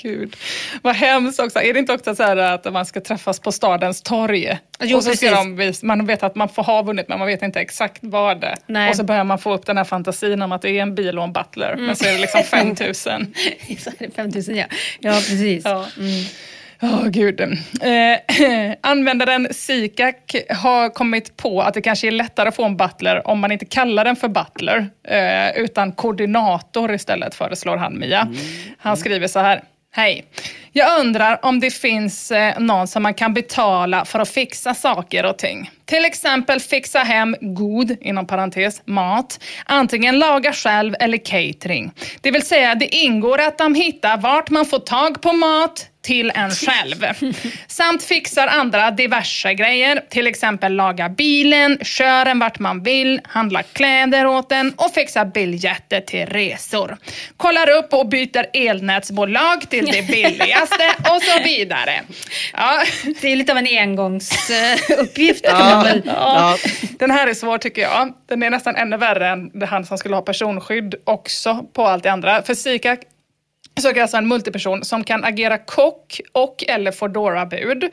Gud. Vad hemskt också. Är det inte också så att man ska träffas på stadens torg? Jo, och så precis. de man vet att man får ha vunnit men man vet inte exakt vad det Nej. Och så börjar man få upp den här fantasin om att det är en bil och en butler. Men så är det liksom 5000. Så är det 5000 ja. Ja, precis. Ja. Åh gud. Eh, användaren Sikak har kommit på att det kanske är lättare att få en butler om man inte kallar den för butler eh, utan koordinator istället föreslår han Mia. Han skriver så här. Hej. Jag undrar om det finns eh, någon som man kan betala för att fixa saker och ting. Till exempel fixa hem god, inom parentes, mat. Antingen laga själv eller catering. Det vill säga det ingår att de hittar vart man får tag på mat till en själv. Samt fixar andra diverse grejer. Till exempel laga bilen, kör en vart man vill, handla kläder åt en och fixa biljetter till resor. Kollar upp och byter elnätsbolag till det billigaste och så vidare. Ja. Det är lite av en engångsuppgift. väl- Ja. Den här är svår tycker jag. Den är nästan ännu värre än det han som skulle ha personskydd också på allt det andra. För Sika söker alltså en multiperson som kan agera kock och eller Foodora-bud.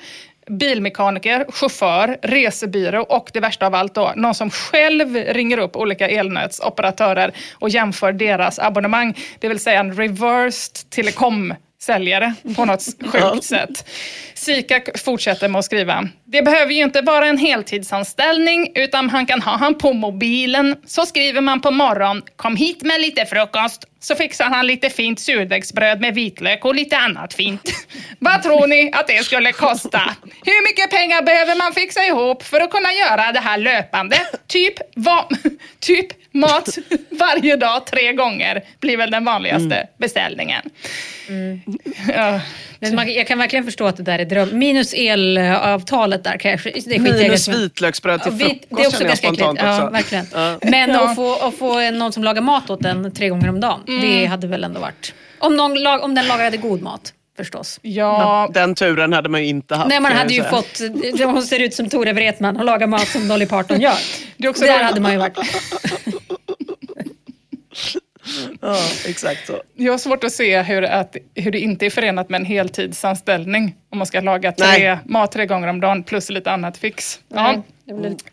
Bilmekaniker, chaufför, resebyrå och det värsta av allt då, någon som själv ringer upp olika elnätsoperatörer och jämför deras abonnemang. Det vill säga en reversed telekom säljare på något sjukt sätt. Sika fortsätter med att skriva. Det behöver ju inte vara en heltidsanställning utan han kan ha han på mobilen. Så skriver man på morgon. Kom hit med lite frukost. Så fixar han lite fint surdegsbröd med vitlök och lite annat fint. Vad tror ni att det skulle kosta? Hur mycket pengar behöver man fixa ihop för att kunna göra det här löpande? Typ, va, typ mat varje dag tre gånger blir väl den vanligaste beställningen. Ja. Men man, jag kan verkligen förstå att det där är dröm. Minus elavtalet där kanske. Det Minus vitlöksbröd till Ja, frukost Det är också ganska äckligt. spontant Ja, verkligen. Ja. Men Ja. att, få, att få någon som lagar mat åt en tre gånger om dagen, det hade väl ändå varit... Om, någon lag, om den lagade god mat, förstås. Ja, Den turen hade man ju inte haft. Nej, man hade ju säga. fått... Hon ser ut som Tore Wretman och lagar mat som Dolly Parton gör. Det är också Där roligt. hade man ju varit. Ja, exakt så. Jag har svårt att se hur, att, hur det inte är förenat med en heltidsanställning om man ska laga tre, Nej. mat tre gånger om dagen plus lite annat fix. Ja,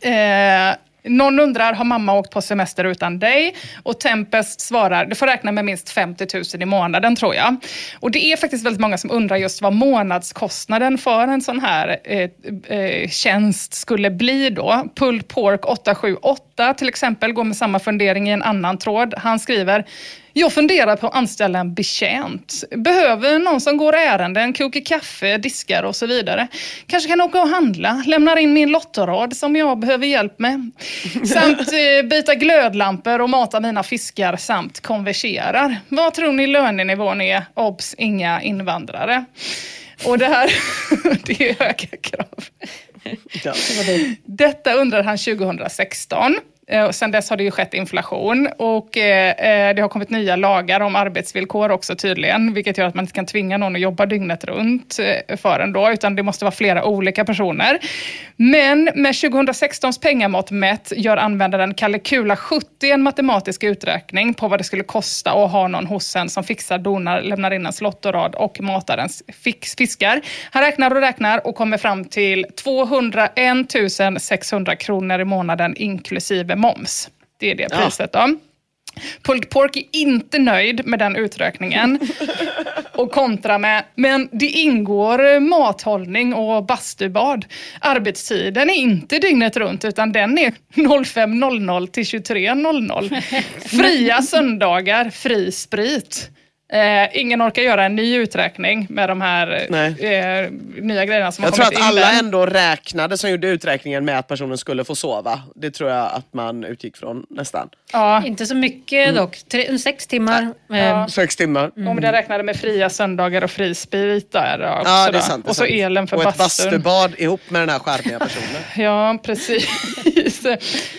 Nej. Eh, någon undrar, har mamma åkt på semester utan dig? Och Tempest svarar, du får räkna med minst 50 000 i månaden tror jag. Och det är faktiskt väldigt många som undrar just vad månadskostnaden för en sån här eh, eh, tjänst skulle bli då. Pulled Pork 878 till exempel går med samma fundering i en annan tråd. Han skriver, jag funderar på att anställa en betjänt. Behöver någon som går ärenden, kokar kaffe, diskar och så vidare. Kanske kan åka och handla, lämnar in min lottorad som jag behöver hjälp med. Samt eh, byta glödlampor och mata mina fiskar samt konverserar. Vad tror ni lönenivån är? Obs, inga invandrare. Och det här, det är höga krav. Detta undrar han 2016. Eh, och sen dess har det ju skett inflation och eh, eh, det har kommit nya lagar om arbetsvillkor också tydligen, vilket gör att man inte kan tvinga någon att jobba dygnet runt eh, för en då, utan det måste vara flera olika personer. Men med 2016s pengamått mätt gör användaren Kalle Kula 70 en matematisk uträkning på vad det skulle kosta att ha någon hos en som fixar, donar, lämnar in ens lottorad och matar ens fiskar. Han räknar och räknar och kommer fram till 201 600 kronor i månaden inklusive moms. Det är det priset då. Pulled Pork är inte nöjd med den uträkningen och kontra med, men det ingår mathållning och bastubad. Arbetstiden är inte dygnet runt utan den är 05.00 till 23.00. Fria söndagar, fri sprit. Eh, ingen orkar göra en ny uträkning med de här eh, nya grejerna som jag har kommit Jag tror att alla in ändå räknade som gjorde uträkningen med att personen skulle få sova. Det tror jag att man utgick från nästan. Ja. Inte så mycket mm. dock. Tre, sex timmar. Ja. Sex timmar. Mm. Om det räknade med fria söndagar och fri sprit där också. Ja, det är sant, det är och så elen för bastun. Och ett bastubad ihop med den här charmiga personen. ja, precis.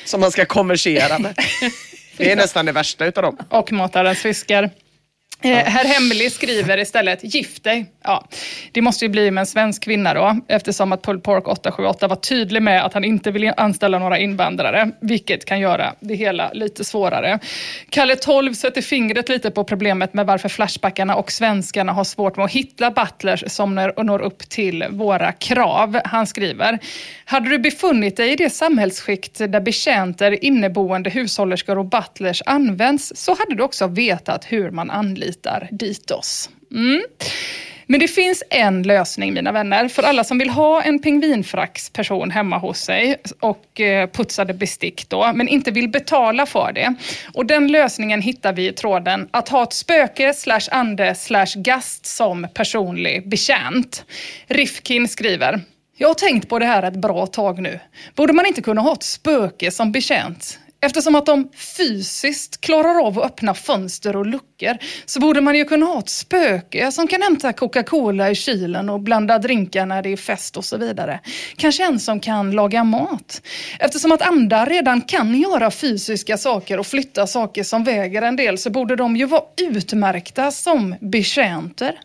som man ska konversera med. Det är nästan det värsta utav dem. Och matarens fiskar. Eh, herr Hemlig skriver istället, gift dig. Ja, det måste ju bli med en svensk kvinna då, eftersom att Pulled Pork 878 var tydlig med att han inte vill anställa några invandrare, vilket kan göra det hela lite svårare. Kalle 12 sätter fingret lite på problemet med varför Flashbackarna och svenskarna har svårt med att hitta butlers som når, når upp till våra krav. Han skriver, hade du befunnit dig i det samhällsskikt där betjänter, inneboende hushållerskor och butlers används, så hade du också vetat hur man anlitar dit oss. Mm. Men det finns en lösning mina vänner, för alla som vill ha en pingvinfraxperson hemma hos sig och eh, putsade bestick då, men inte vill betala för det. Och den lösningen hittar vi i tråden att ha ett spöke slash ande slash gast som personlig betjänt. Rifkin skriver jag har tänkt på det här ett bra tag nu. Borde man inte kunna ha ett spöke som betjänt? Eftersom att de fysiskt klarar av att öppna fönster och luckor så borde man ju kunna ha ett spöke som kan hämta Coca-Cola i kylen och blanda drinkar när det är fest och så vidare. Kanske en som kan laga mat. Eftersom att andar redan kan göra fysiska saker och flytta saker som väger en del så borde de ju vara utmärkta som betjänter.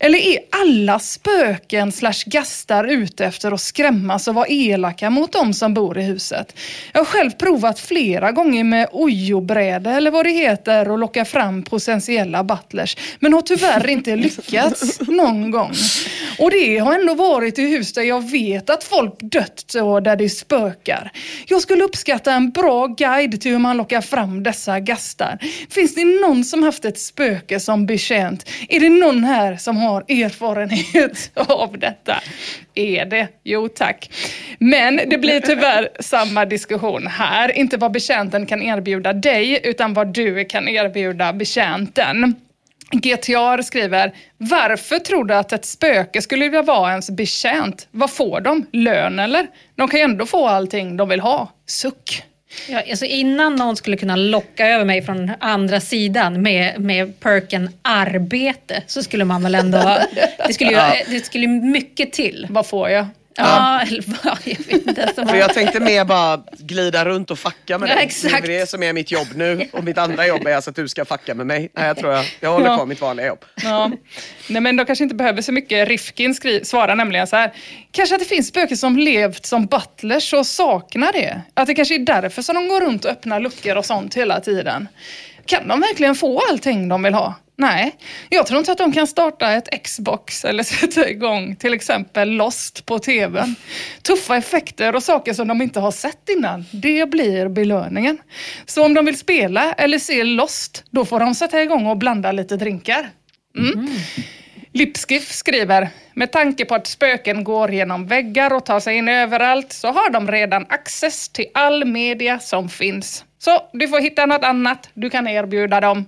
Eller är alla spöken slash gastar ute efter att skrämmas och vara elaka mot de som bor i huset? Jag har själv provat flera gånger med ojobräde eller vad det heter och locka fram potentiella butlers men har tyvärr inte lyckats någon gång. Och det har ändå varit i hus där jag vet att folk dött och där det spökar. Jag skulle uppskatta en bra guide till hur man lockar fram dessa gastar. Finns det någon som haft ett spöke som betjänt? Är det någon här som har har erfarenhet av detta. Är det? Jo tack. Men det blir tyvärr samma diskussion här. Inte vad betjänten kan erbjuda dig, utan vad du kan erbjuda betjänten. GTR skriver, varför tror du att ett spöke skulle vilja vara ens betjänt? Vad får de? Lön eller? De kan ju ändå få allting de vill ha. Suck. Ja, alltså innan någon skulle kunna locka över mig från andra sidan med, med perken arbete så skulle man väl ändå... Det skulle ju det skulle mycket till. Vad får jag? Ja, eller vad, jag vet inte. För jag tänkte mer bara glida runt och fucka med ja, dig. Exakt. Det är det som är mitt jobb nu. Och mitt andra jobb är alltså att du ska fucka med mig. Nej, jag tror jag, jag håller ja. kvar mitt vanliga jobb. Ja. Nej, men de kanske inte behöver så mycket. Rifkin skri- svarar nämligen så här. Kanske att det finns spöken som levt som butlers och saknar det. Att det kanske är därför som de går runt och öppnar luckor och sånt hela tiden. Kan de verkligen få allting de vill ha? Nej, jag tror inte att de kan starta ett Xbox eller sätta igång till exempel Lost på tvn. Tuffa effekter och saker som de inte har sett innan, det blir belöningen. Så om de vill spela eller se Lost, då får de sätta igång och blanda lite drinkar. Mm. Mm. Lipskiff skriver, med tanke på att spöken går genom väggar och tar sig in överallt så har de redan access till all media som finns. Så du får hitta något annat du kan erbjuda dem.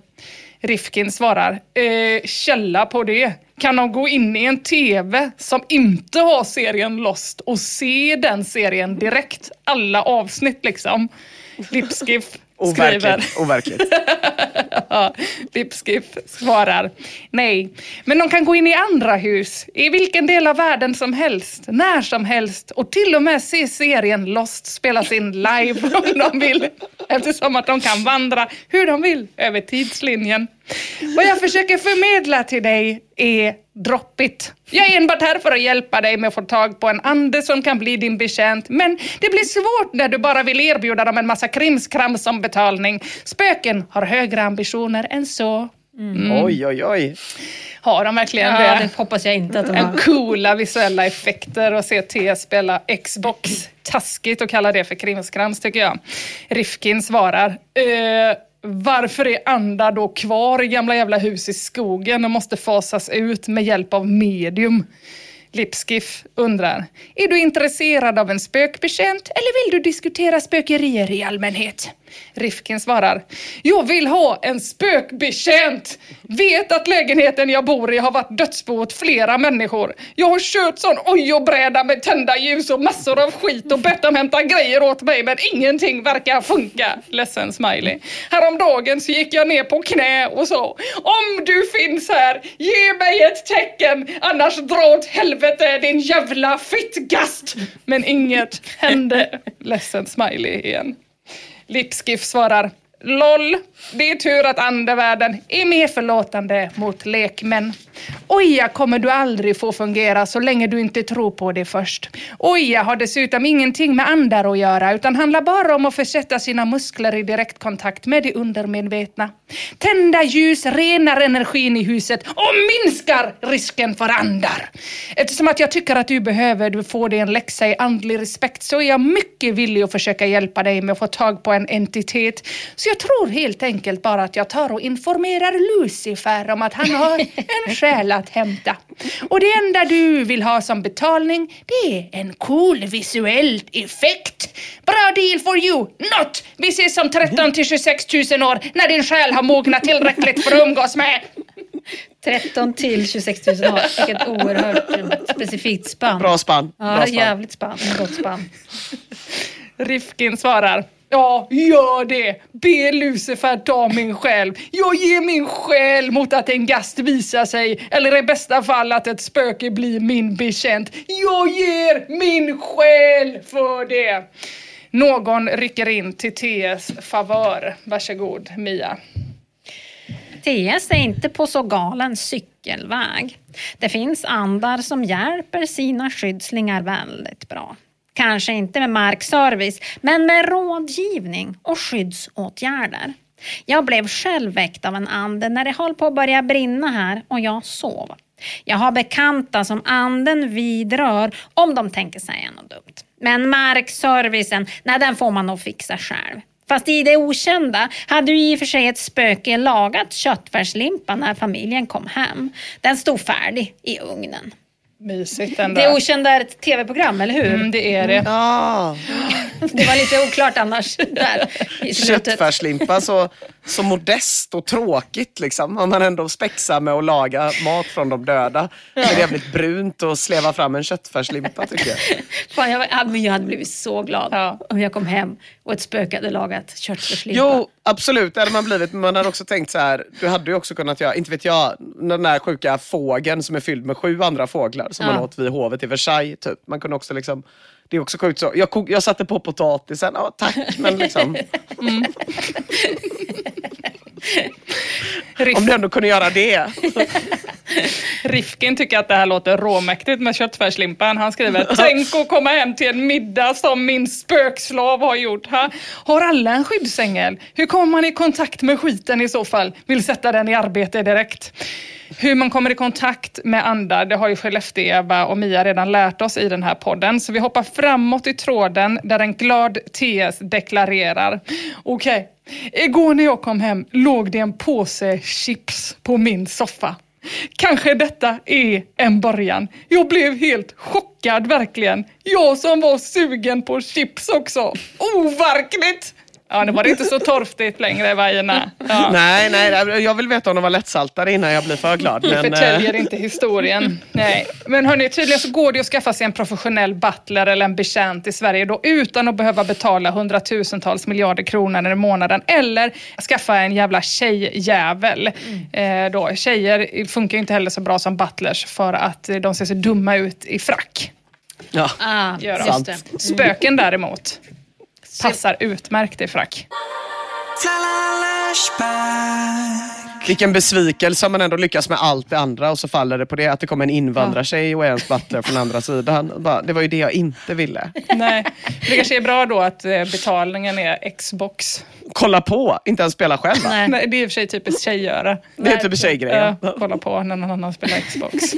Rifkin svarar, eh, källa på det. Kan de gå in i en TV som inte har serien Lost och se den serien direkt? Alla avsnitt liksom. Lipskiff skriver. Overkligt. ja, Lipskiff svarar nej. Men de kan gå in i andra hus, i vilken del av världen som helst, när som helst och till och med se serien Lost spelas in live om de vill. Eftersom att de kan vandra hur de vill över tidslinjen. Vad jag försöker förmedla till dig är droppigt. Jag är enbart här för att hjälpa dig med att få tag på en ande som kan bli din betjänt. Men det blir svårt när du bara vill erbjuda dem en massa krimskrams som betalning. Spöken har högre ambitioner än så. Mm. Oj, oj, oj. Har de verkligen ja, det? det hoppas jag inte att de har. Coola visuella effekter och se T spela Xbox. Taskigt att kalla det för krimskrams tycker jag. Rifkin svarar. Uh, varför är andar då kvar i gamla jävla hus i skogen och måste fasas ut med hjälp av medium? Lipskiff undrar, är du intresserad av en spökbetjänt eller vill du diskutera spökerier i allmänhet? Rifkin svarar, jag vill ha en spökbetjänt! Vet att lägenheten jag bor i har varit dödsbo åt flera människor. Jag har kört sån ojobräda med tända ljus och massor av skit och bett dem hämta grejer åt mig men ingenting verkar funka. Ledsen smiley. Häromdagen så gick jag ner på knä och sa, om du finns här, ge mig ett tecken annars dra åt helvete din jävla fittgast. Men inget hände. Ledsen smiley igen. Lipskiff svarar LOL, det är tur att andevärlden är mer förlåtande mot lekmän. Oja kommer du aldrig få fungera så länge du inte tror på det först. Oja har dessutom ingenting med andar att göra utan handlar bara om att försätta sina muskler i direktkontakt med det undermedvetna. Tända ljus renar energin i huset och minskar risken för andar. Eftersom att jag tycker att du behöver få dig en läxa i andlig respekt så är jag mycket villig att försöka hjälpa dig med att få tag på en entitet. Så jag tror helt enkelt bara att jag tar och informerar Lucifer om att han har en själ att hämta. Och det enda du vill ha som betalning, det är en cool visuell effekt. Bra deal for you! Not! Vi ses om 13 till 26 000 år när din själ har mognat tillräckligt för att umgås med. 13 till 26 000 år. Vilket oerhört specifikt spann. Bra spann. Ja, Bra spann. jävligt spann. Gott spann. Rifkin svarar. Ja, gör det! Be Lucifer ta min själ. Jag ger min själ mot att en gast visar sig, eller i bästa fall att ett spöke blir min betjänt. Jag ger min själ för det! Någon rycker in till TS favör. Varsågod, Mia. TS är inte på så galen cykelväg. Det finns andar som hjälper sina skyddslingar väldigt bra. Kanske inte med markservice, men med rådgivning och skyddsåtgärder. Jag blev själv väckt av en ande när det höll på att börja brinna här och jag sov. Jag har bekanta som anden vidrör om de tänker säga något dumt. Men markservicen, nej den får man nog fixa själv. Fast i det okända hade ju i och för sig ett spöke lagat köttfärslimpa när familjen kom hem. Den stod färdig i ugnen. Mysigt ändå. Det okända är ett tv-program, eller hur? Mm, det är det. Mm. Ah. Det var lite oklart annars. Där, Köttfärslimpa, så, så modest och tråkigt liksom. Om man ändå spexar med att laga mat från de döda. Ja. Det är jävligt brunt att sleva fram en köttfärslimpa tycker jag. Fan, jag, jag hade blivit så glad ja. om jag kom hem och ett spöke hade lagat köttfärslimpa. Jo, absolut, det hade man blivit. Men man hade också tänkt så här, du hade ju också kunnat göra, inte vet jag, den där sjuka fågeln som är fylld med sju andra fåglar som ja. man åt vid hovet i Versailles. Typ. Man kunde också liksom det är också sjukt så. Jag, jag satte på potatisen, ja tack men liksom. Mm. Om du ändå kunde göra det. Rifkin tycker att det här låter råmäktigt med köttfärslimpan. Han skriver, tänk att komma hem till en middag som min spökslav har gjort. Ha? Har alla en skyddsängel? Hur kommer man i kontakt med skiten i så fall? Vill sätta den i arbete direkt. Hur man kommer i kontakt med andar, det har ju Skellefteå-Eva och Mia redan lärt oss i den här podden. Så vi hoppar framåt i tråden där en glad TS deklarerar. Okej, okay. igår när jag kom hem låg det en påse chips på min soffa. Kanske detta är en början. Jag blev helt chockad verkligen. Jag som var sugen på chips också. Overkligt! Ja, nu var det inte så torftigt längre, vajerna. Ja. Nej, nej, jag vill veta om de var lättsaltade innan jag blir för glad. Men... Förtäljer inte historien. Nej. Men hörni, tydligen så går det att skaffa sig en professionell butler eller en betjänt i Sverige då utan att behöva betala hundratusentals miljarder kronor i månaden eller skaffa en jävla tjejjävel. Mm. Eh, då. Tjejer funkar ju inte heller så bra som butlers för att de ser så dumma ut i frack. Ja, ah, Gör de. Spöken däremot Passar utmärkt i frack. Vilken besvikelse om man ändå lyckas med allt det andra och så faller det på det att det kommer en invandrartjej och är ens butler från andra sidan. Det var ju det jag inte ville. Nej, det kanske är bra då att eh, betalningen är Xbox. Kolla på, inte ens spela själv Nej. Nej det är i och för sig typiskt tjejgöra. Det är typiskt tjejgrejen. Ja, kolla på när någon annan spelar Xbox.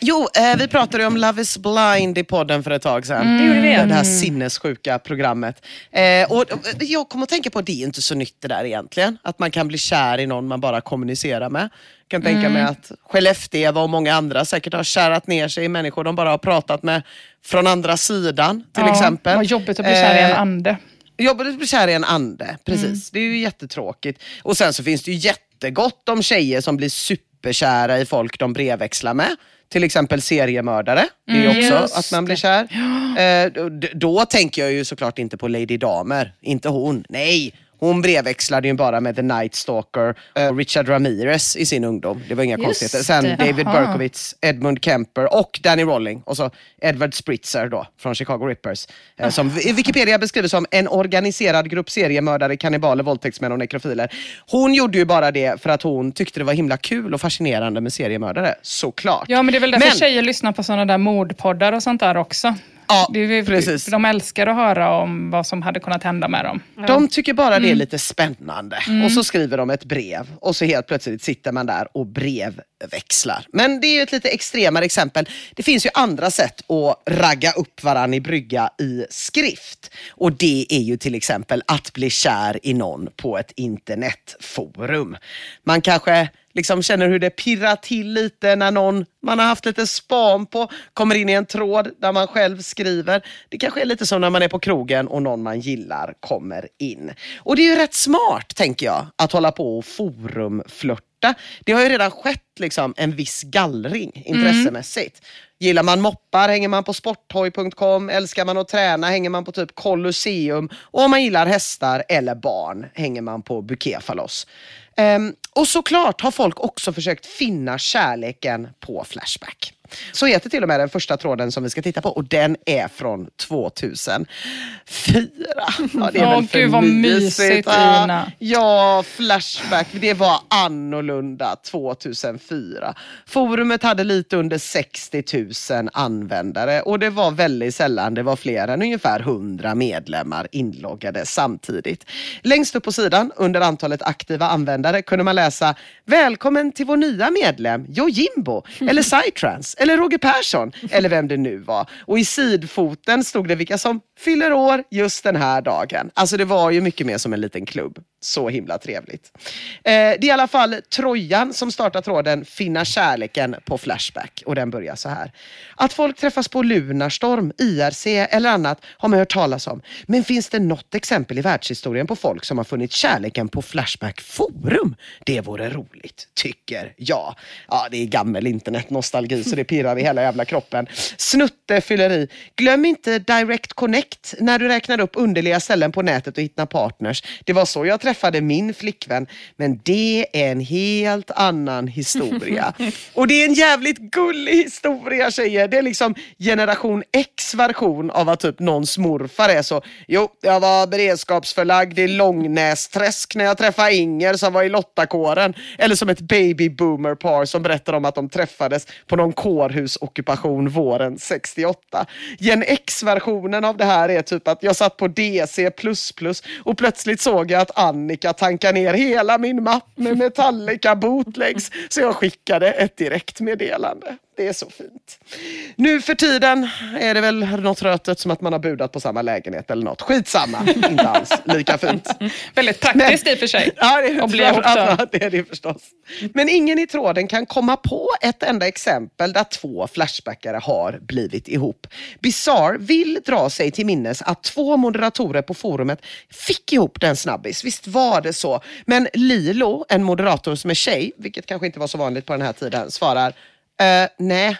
Jo, eh, vi pratade om Love is blind i podden för ett tag sedan. Mm. Det gjorde vi. Det här sinnessjuka programmet. Eh, och, och, jag kommer att tänka på att det är inte så nytt det där egentligen. Att man kan bli kär i någon man bara kommunicerar med. Jag kan tänka mm. mig att Skellefteå och många andra säkert har kärat ner sig i människor de bara har pratat med från andra sidan till ja, exempel. Vad jobbigt att bli kär i en eh, ande. Jobbigt att bli kär i en ande, precis. Mm. Det är ju jättetråkigt. Och sen så finns det ju jättegott om tjejer som blir superkära i folk de brevväxlar med till exempel seriemördare. Det är mm, också att man blir kär. Eh, då tänker jag ju såklart inte på Lady Damer, inte hon. Nej, hon brevväxlade ju bara med The Night Stalker, uh, Richard Ramirez i sin ungdom. Det var inga Just konstigheter. Sen det. David Aha. Berkowitz, Edmund Kemper och Danny Rolling. Och så Edward Spritzer då, från Chicago Rippers. Uh, som Wikipedia beskriver som en organiserad grupp seriemördare, kannibaler, våldtäktsmän och nekrofiler. Hon gjorde ju bara det för att hon tyckte det var himla kul och fascinerande med seriemördare. Såklart. Ja, men det är väl därför men... tjejer lyssnar på sådana där mordpoddar och sånt där också. Ja, är, precis. De älskar att höra om vad som hade kunnat hända med dem. De tycker bara det är mm. lite spännande. Mm. Och så skriver de ett brev och så helt plötsligt sitter man där och växlar. Men det är ju ett lite extremare exempel. Det finns ju andra sätt att ragga upp varann i brygga i skrift. Och det är ju till exempel att bli kär i någon på ett internetforum. Man kanske liksom känner hur det pirrar till lite när någon man har haft lite span på kommer in i en tråd där man själv skriver. Det kanske är lite som när man är på krogen och någon man gillar kommer in. Och det är ju rätt smart, tänker jag, att hålla på och forumflörta. Det har ju redan skett liksom, en viss gallring intressemässigt. Mm. Gillar man moppar hänger man på sporthoj.com. Älskar man att träna hänger man på typ Colosseum. Och om man gillar hästar eller barn hänger man på Bukefalos. Um, och såklart har folk också försökt finna kärleken på Flashback. Så heter till och med den första tråden som vi ska titta på och den är från 2004. Ja, det är Åh, väl för gud vad mysigt Ina. Ja, Flashback, det var annorlunda 2004. Forumet hade lite under 60 000 användare och det var väldigt sällan det var fler än ungefär 100 medlemmar inloggade samtidigt. Längst upp på sidan under antalet aktiva användare kunde man läsa Välkommen till vår nya medlem Jojimbo eller Psytrance eller Roger Persson eller vem det nu var. Och i sidfoten stod det vilka som fyller år just den här dagen. Alltså det var ju mycket mer som en liten klubb. Så himla trevligt. Eh, det är i alla fall Trojan som startar tråden Finna kärleken på Flashback och den börjar så här. Att folk träffas på Lunarstorm, IRC eller annat har man hört talas om. Men finns det något exempel i världshistorien på folk som har funnit kärleken på Flashback forum? Det vore roligt, tycker jag. Ja, det är gammel internetnostalgi så det pirrar i hela jävla kroppen. Snutte fyller i. Glöm inte Direct Connect när du räknar upp underliga ställen på nätet och hittar partners. Det var så jag träffade träffade min flickvän, men det är en helt annan historia. och det är en jävligt gullig historia tjejer. Det är liksom generation X version av att typ någons morfar är så. Jo, jag var beredskapsförlagd i Långnästräsk när jag träffade Inger som var i Lottakåren. Eller som ett baby boomer par som berättar om att de träffades på någon kårhusockupation våren 68. Gen X-versionen av det här är typ att jag satt på DC++ och plötsligt såg jag att Annika tanka ner hela min mapp med Metallica bootlegs så jag skickade ett direktmeddelande. Det är så fint. Nu för tiden är det väl något rötet som att man har budat på samma lägenhet eller något. Skitsamma, inte alls lika fint. Väldigt praktiskt i och för sig. Ja, det är, bli ja, det är det förstås. Men ingen i tråden kan komma på ett enda exempel där två Flashbackare har blivit ihop. Bizarre vill dra sig till minnes att två moderatorer på forumet fick ihop den snabbis. Visst var det så. Men Lilo, en moderator som är tjej, vilket kanske inte var så vanligt på den här tiden, svarar eh, nej,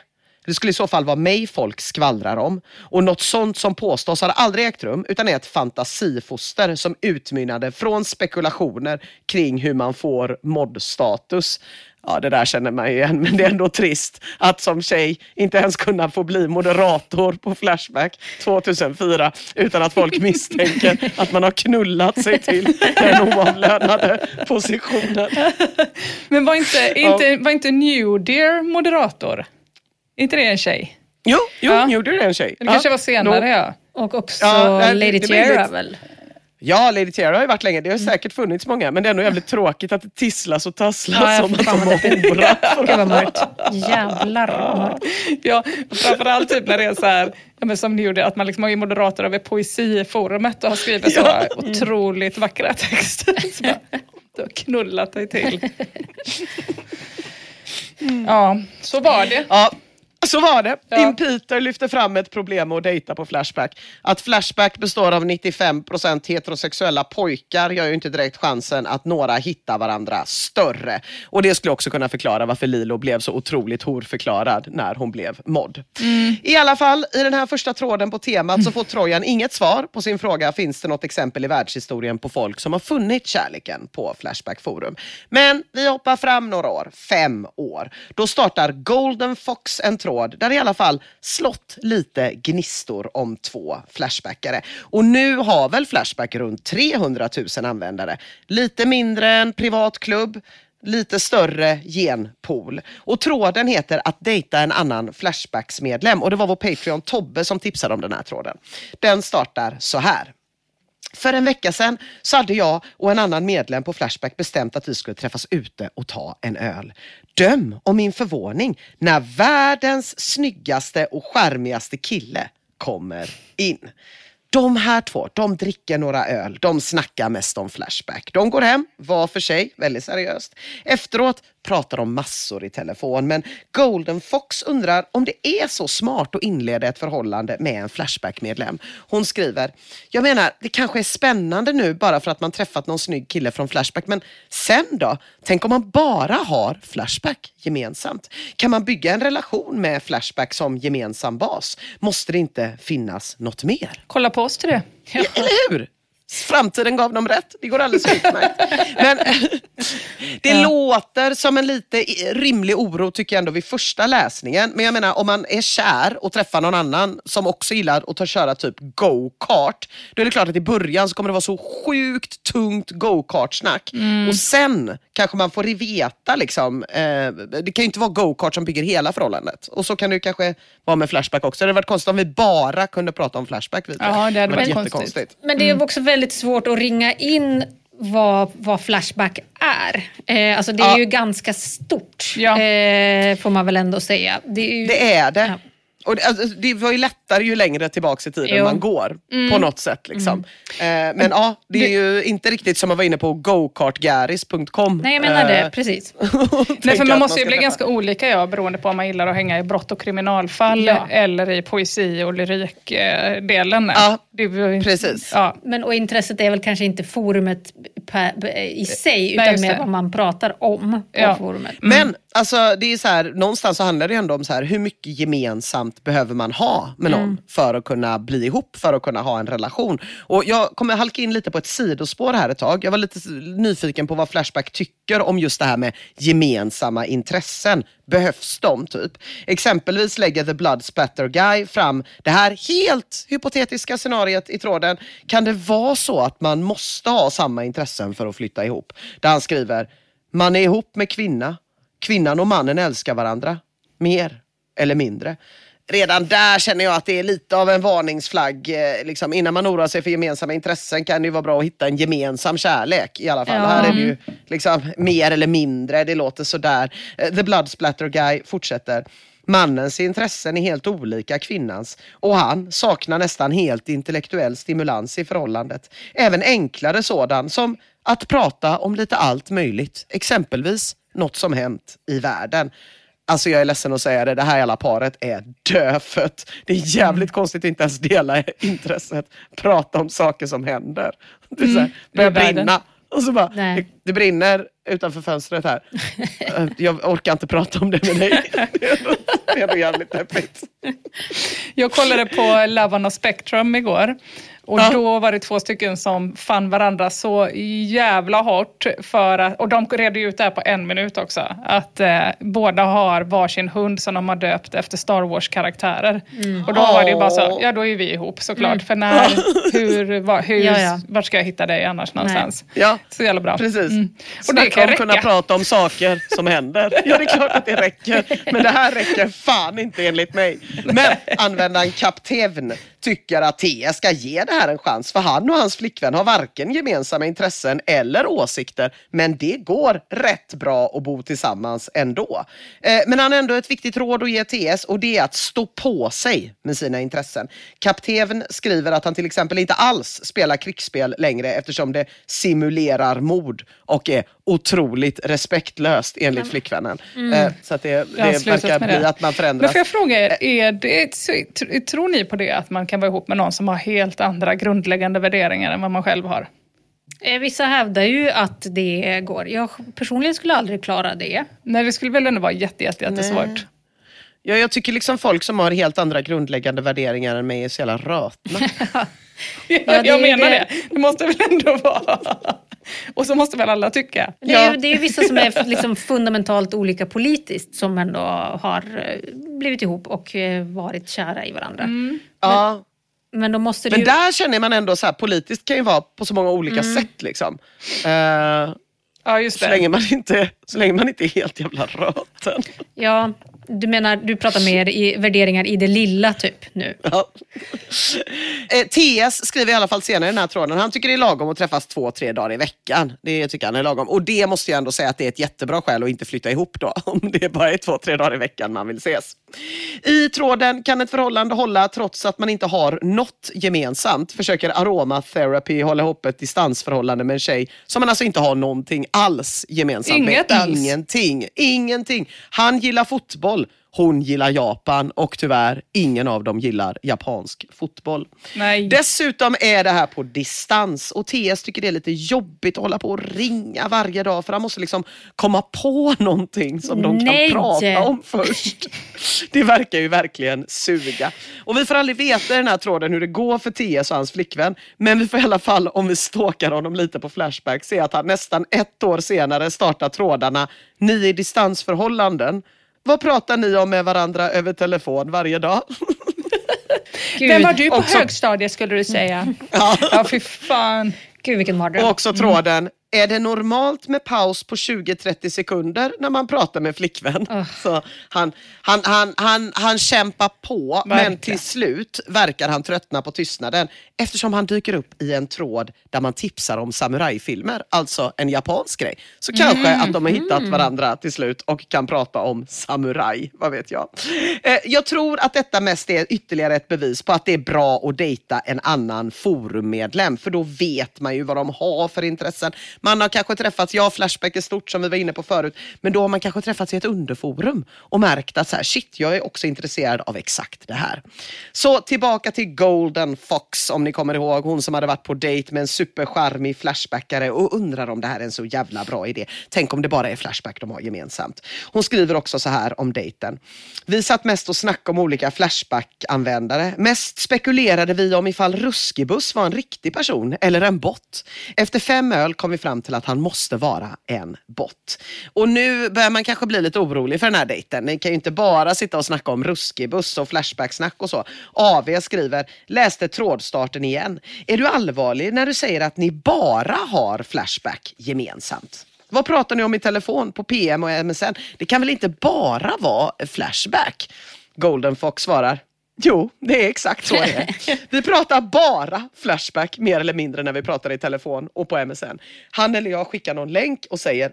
det skulle i så fall vara mig folk skvallrar om. Och något sånt som påstås har aldrig ägt rum utan är ett fantasifoster som utmynnade från spekulationer kring hur man får modstatus. Ja, det där känner man igen, men det är ändå trist att som tjej inte ens kunna få bli moderator på Flashback 2004 utan att folk misstänker att man har knullat sig till den oavlönade positionen. Men var inte, inte, var inte New Dear moderator? inte det en tjej? Jo, jo ja. New Dear är en tjej. Det kanske var senare, no. ja. Och också ja, Lady Tiara väl? Ja, Lady Tiara har ju varit länge. Det har mm. säkert funnits många. Men det är ändå jävligt tråkigt att det tisslas och tasslas ja, som att de har horat. Gud vad mörkt. Jävlar vad mörkt. Ja, framförallt typ när det är så här, ja, men som ni gjorde, att man liksom är moderator över poesiforumet och har skrivit så ja. otroligt vackra texter. Så bara, du har knullat dig till. Mm. Ja, så var det. Ja, så var det. Ja. Din Peter lyfte fram ett problem med att dejta på Flashback. Att Flashback består av 95% heterosexuella pojkar gör ju inte direkt chansen att några hittar varandra större. Och det skulle också kunna förklara varför Lilo blev så otroligt horförklarad när hon blev mod. Mm. I alla fall, i den här första tråden på temat så får Trojan inget svar på sin fråga finns det något exempel i världshistorien på folk som har funnit kärleken på Flashback Forum. Men vi hoppar fram några år, fem år. Då startar Golden Fox en tråd tråd där det i alla fall slått lite gnistor om två Flashbackare. Och nu har väl Flashback runt 300 000 användare. Lite mindre än privatklubb, lite större genpool. Och tråden heter att dejta en annan Flashbacks-medlem och det var vår Patreon Tobbe som tipsade om den här tråden. Den startar så här. För en vecka sedan så hade jag och en annan medlem på Flashback bestämt att vi skulle träffas ute och ta en öl. Döm om min förvåning när världens snyggaste och skärmigaste kille kommer in. De här två, de dricker några öl, de snackar mest om Flashback. De går hem, var för sig, väldigt seriöst. Efteråt pratar de massor i telefon, men Golden Fox undrar om det är så smart att inleda ett förhållande med en Flashback-medlem. Hon skriver, jag menar, det kanske är spännande nu bara för att man träffat någon snygg kille från Flashback, men sen då? Tänk om man bara har Flashback gemensamt? Kan man bygga en relation med Flashback som gemensam bas? Måste det inte finnas något mer? Kolla på oss till det. Ja. Eller hur? Framtiden gav dem rätt. Det går alldeles utmärkt. Men det ja. låter som en lite rimlig oro tycker jag ändå vid första läsningen. Men jag menar om man är kär och träffar någon annan som också gillar att ta köra typ go-kart. Då är det klart att i början så kommer det vara så sjukt tungt go-kart-snack. Mm. Och sen kanske man får veta liksom. Eh, det kan ju inte vara go-kart som bygger hela förhållandet. Och så kan det ju kanske vara med Flashback också. Det hade varit konstigt om vi bara kunde prata om Flashback vidare. Ja, det hade varit konstigt. Men det är också väldigt väldigt svårt att ringa in vad, vad Flashback är. Eh, alltså det är ja. ju ganska stort, ja. eh, får man väl ändå säga. Det är, ju, det, är det. Ja. Och det, alltså, det var ju lättare ju längre tillbaka i tiden jo. man går mm. på något sätt. Liksom. Mm. Eh, men ja, det är ju inte riktigt som man var inne på gokartgaris.com. Nej jag menar det, eh, precis. Nej för man måste ju bli ganska olika ja, beroende på om man gillar att hänga i brott och kriminalfall ja. eller i poesi och lyrikdelen. Ja, precis. Ja. Men, och intresset är väl kanske inte forumet i sig utan mer vad man pratar om på ja. forumet. Mm. Men alltså det är så här, någonstans så handlar det ändå om så här, hur mycket gemensamt behöver man ha med någon mm. för att kunna bli ihop, för att kunna ha en relation. Och Jag kommer halka in lite på ett sidospår här ett tag. Jag var lite nyfiken på vad Flashback tycker om just det här med gemensamma intressen. Behövs de typ? Exempelvis lägger The Blood Splatter Guy fram det här helt hypotetiska scenariet i tråden. Kan det vara så att man måste ha samma intressen för att flytta ihop? Där han skriver, man är ihop med kvinna kvinnan och mannen älskar varandra. Mer eller mindre. Redan där känner jag att det är lite av en varningsflagg. Eh, liksom, innan man oroar sig för gemensamma intressen kan det vara bra att hitta en gemensam kärlek i alla fall. Ja. Här är det ju liksom, mer eller mindre, det låter sådär. Eh, The Blood Splatter Guy fortsätter. Mannens intressen är helt olika kvinnans och han saknar nästan helt intellektuell stimulans i förhållandet. Även enklare sådan som att prata om lite allt möjligt, exempelvis något som hänt i världen. Alltså jag är ledsen att säga det, det här jävla paret är dödfött. Det är jävligt mm. konstigt att inte ens dela intresset, prata om saker som händer. Det här, börjar brinna. Och så bara, det, det, brinner utanför fönstret här. jag orkar inte prata om det med dig. det är ändå jävligt deppigt. Jag kollade på Love on a Spectrum igår. Och ja. då var det två stycken som fann varandra så jävla hårt för att, och de redde ut det här på en minut också, att eh, båda har varsin hund som de har döpt efter Star Wars-karaktärer. Mm. Och då var det ju bara så, ja då är vi ihop såklart, mm. för när, hur, var, hur, ja, ja. vart ska jag hitta dig annars någonstans? Ja. Så jävla bra. Precis. Mm. Och det kan om kunna prata om saker som händer. Ja det är klart att det räcker, men det här räcker fan inte enligt mig. Men användaren Kaptevn tycker att TS ska ge det här en chans för han och hans flickvän har varken gemensamma intressen eller åsikter men det går rätt bra att bo tillsammans ändå. Eh, men han har ändå ett viktigt råd att ge TS och det är att stå på sig med sina intressen. Kapten skriver att han till exempel inte alls spelar krigsspel längre eftersom det simulerar mord och är otroligt respektlöst enligt mm. flickvännen. Mm. Eh, så att det, det verkar bli det. att man förändras. Men får jag fråga er, är det, tror ni på det att man kan vara ihop med någon som har helt andra grundläggande värderingar än vad man själv har? Eh, vissa hävdar ju att det går. Jag personligen skulle aldrig klara det. Nej, det skulle väl ändå vara jätte, jätte, jättesvårt. Ja, jag tycker liksom folk som har helt andra grundläggande värderingar än mig är så jävla rötna. ja, jag, jag menar det. det. Det måste väl ändå vara... Och så måste väl alla tycka. Det är, ju, det är vissa som är liksom fundamentalt olika politiskt som ändå har eh, blivit ihop och eh, varit kära i varandra. Mm. Men, ja. Men, då måste men ju... där känner man ändå så här, politiskt kan ju vara på så många olika mm. sätt. Liksom. Uh, ja, just det. Så, länge man inte, så länge man inte är helt jävla röten. Ja, du menar, du pratar mer i värderingar i det lilla typ nu? Ja. Eh, TS skriver i alla fall senare i den här tråden, han tycker det är lagom att träffas två, tre dagar i veckan. Det tycker han är lagom. Och det måste jag ändå säga att det är ett jättebra skäl att inte flytta ihop då. Om det bara är två, tre dagar i veckan man vill ses. I tråden kan ett förhållande hålla trots att man inte har något gemensamt. Försöker aromatherapy hålla ihop ett distansförhållande med en tjej som man alltså inte har någonting alls gemensamt Inget med. Alls. Ingenting. Ingenting. Han gillar fotboll hon gillar Japan och tyvärr ingen av dem gillar japansk fotboll. Nej. Dessutom är det här på distans och TS tycker det är lite jobbigt att hålla på och ringa varje dag för han måste liksom komma på någonting som de Nej. kan prata om först. Det verkar ju verkligen suga. Och vi får aldrig veta i den här tråden hur det går för TS och hans flickvän. Men vi får i alla fall, om vi stalkar honom lite på Flashback, se att han nästan ett år senare startar trådarna Ni i distansförhållanden vad pratar ni om med varandra över telefon varje dag? Gud. Vem var du på också... högstadiet skulle du säga? ja. ja, fy fan. Gud vilken mardröm. Och också tråden, är det normalt med paus på 20-30 sekunder när man pratar med flickvän? Uh. Så han, han, han, han, han kämpar på, Verkligen. men till slut verkar han tröttna på tystnaden eftersom han dyker upp i en tråd där man tipsar om samurajfilmer, alltså en japansk grej. Så kanske mm. att de har hittat mm. varandra till slut och kan prata om samuraj, vad vet jag. Eh, jag tror att detta mest är ytterligare ett bevis på att det är bra att dejta en annan forummedlem, för då vet man ju vad de har för intressen. Man har kanske träffats, ja Flashback är stort som vi var inne på förut, men då har man kanske träffats i ett underforum och märkt att så här, shit, jag är också intresserad av exakt det här. Så tillbaka till Golden Fox, om ni kommer ihåg, hon som hade varit på dejt med en supercharmig Flashbackare och undrar om det här är en så jävla bra idé. Tänk om det bara är Flashback de har gemensamt. Hon skriver också så här om dejten. Vi satt mest och snackade om olika Flashback-användare. Mest spekulerade vi om ifall Ruskibus var en riktig person eller en bot. Efter fem öl kom vi fram till att han måste vara en bot. Och nu börjar man kanske bli lite orolig för den här dejten. Ni kan ju inte bara sitta och snacka om Ruskibus och flashbacksnack och så. AV skriver, läste trådstarten igen. Är du allvarlig när du säger att ni bara har Flashback gemensamt? Vad pratar ni om i telefon, på PM och MSN? Det kan väl inte bara vara Flashback? Golden Fox svarar, Jo, det är exakt så det är. Vi pratar bara Flashback mer eller mindre när vi pratar i telefon och på MSN. Han eller jag skickar någon länk och säger